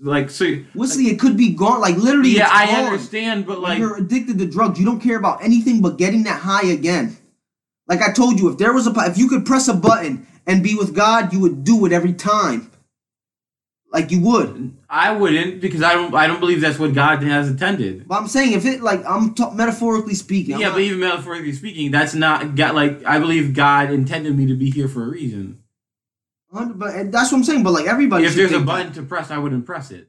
like so. Wesley, it could be gone. Like literally, Yeah, it's I gone. understand, but When like you're addicted to drugs, you don't care about anything but getting that high again. Like I told you, if there was a if you could press a button and be with God, you would do it every time. Like you would. I wouldn't because I don't I don't believe that's what God has intended. But I'm saying if it like I'm ta- metaphorically speaking. I'm yeah, not- but even metaphorically speaking, that's not God. Like I believe God intended me to be here for a reason. But and that's what I'm saying. But like everybody, If there's a button that. to press, I wouldn't press it.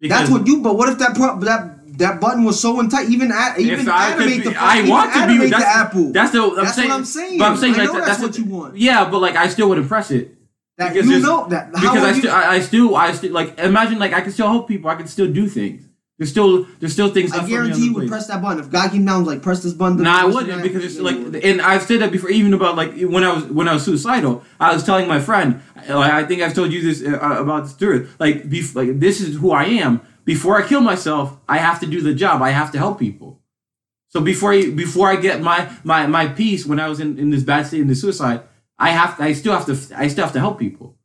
that's what you. But what if that pro- that that button was so tight? Even at even If I animate be, the I want to be. That's the apple. That's the. I'm That's saying, what I'm saying. But I'm saying I like that's that's what you want. Yeah, but like I still wouldn't press it. That because you know that how because I you- still, I, I still, I still like imagine like I can still help people. I can still do things. There's still, there's still things. I left for me on guarantee you would press that button if God came down like press this button. No, I wouldn't that, because it's like, and I've said that before, even about like when I was when I was suicidal. I was telling my friend, like, I think I've told you this uh, about this story. Like, bef- like this is who I am. Before I kill myself, I have to do the job. I have to help people. So before I, before I get my my my peace, when I was in, in this bad state in the suicide, I have I still have to I still have to help people.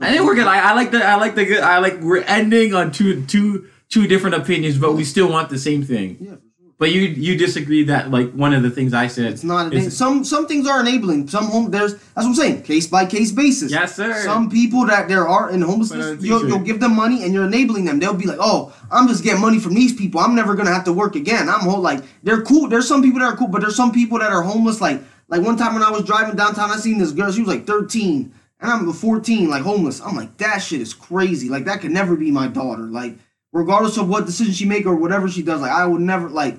I think we're good. I, I like the I like the good. I like we're ending on two two two different opinions, but we still want the same thing. Yeah. But you you disagree that like one of the things I said. It's not some some things are enabling. Some home there's that's what I'm saying. Case by case basis. Yes, sir. Some people that there are in homelessness, uh, you'll, you'll give them money and you're enabling them. They'll be like, "Oh, I'm just getting money from these people. I'm never gonna have to work again." I'm whole like they're cool. There's some people that are cool, but there's some people that are homeless. Like Like one time when I was driving downtown, I seen this girl. She was like 13, and I'm 14, like homeless. I'm like, that shit is crazy. Like that could never be my daughter. Like regardless of what decision she make or whatever she does, like I would never like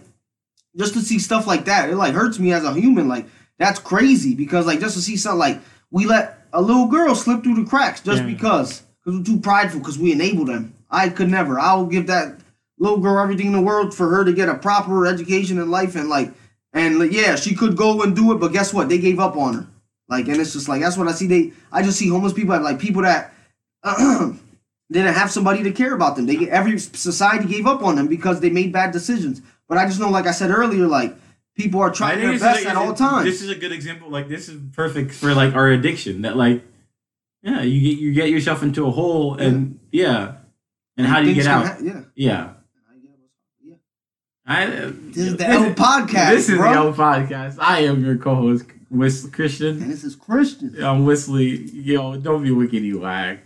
just to see stuff like that. It like hurts me as a human. Like that's crazy because like just to see something like we let a little girl slip through the cracks just Yeah. because because we're too prideful because we enable them. I could never. I'll give that little girl everything in the world for her to get a proper education in life and like and like, yeah, she could go and do it, but guess what? They gave up on her. Like, and it's just like that's what I see. They, I just see homeless people like people that <clears throat> didn't have somebody to care about them. They every society gave up on them because they made bad decisions. But I just know, like I said earlier, like people are trying their best a- at all times. This is a good example. Like this is perfect for like our addiction. That like, yeah, you get you get yourself into a hole, and yeah, and how do you get out? ha- yeah. yeah, I. Uh, this is the L podcast, This is bro. the L podcast. I am your co-host, Whis Christian. And this is Christian. I'm Wesley. Yo, don't be wickedy wag.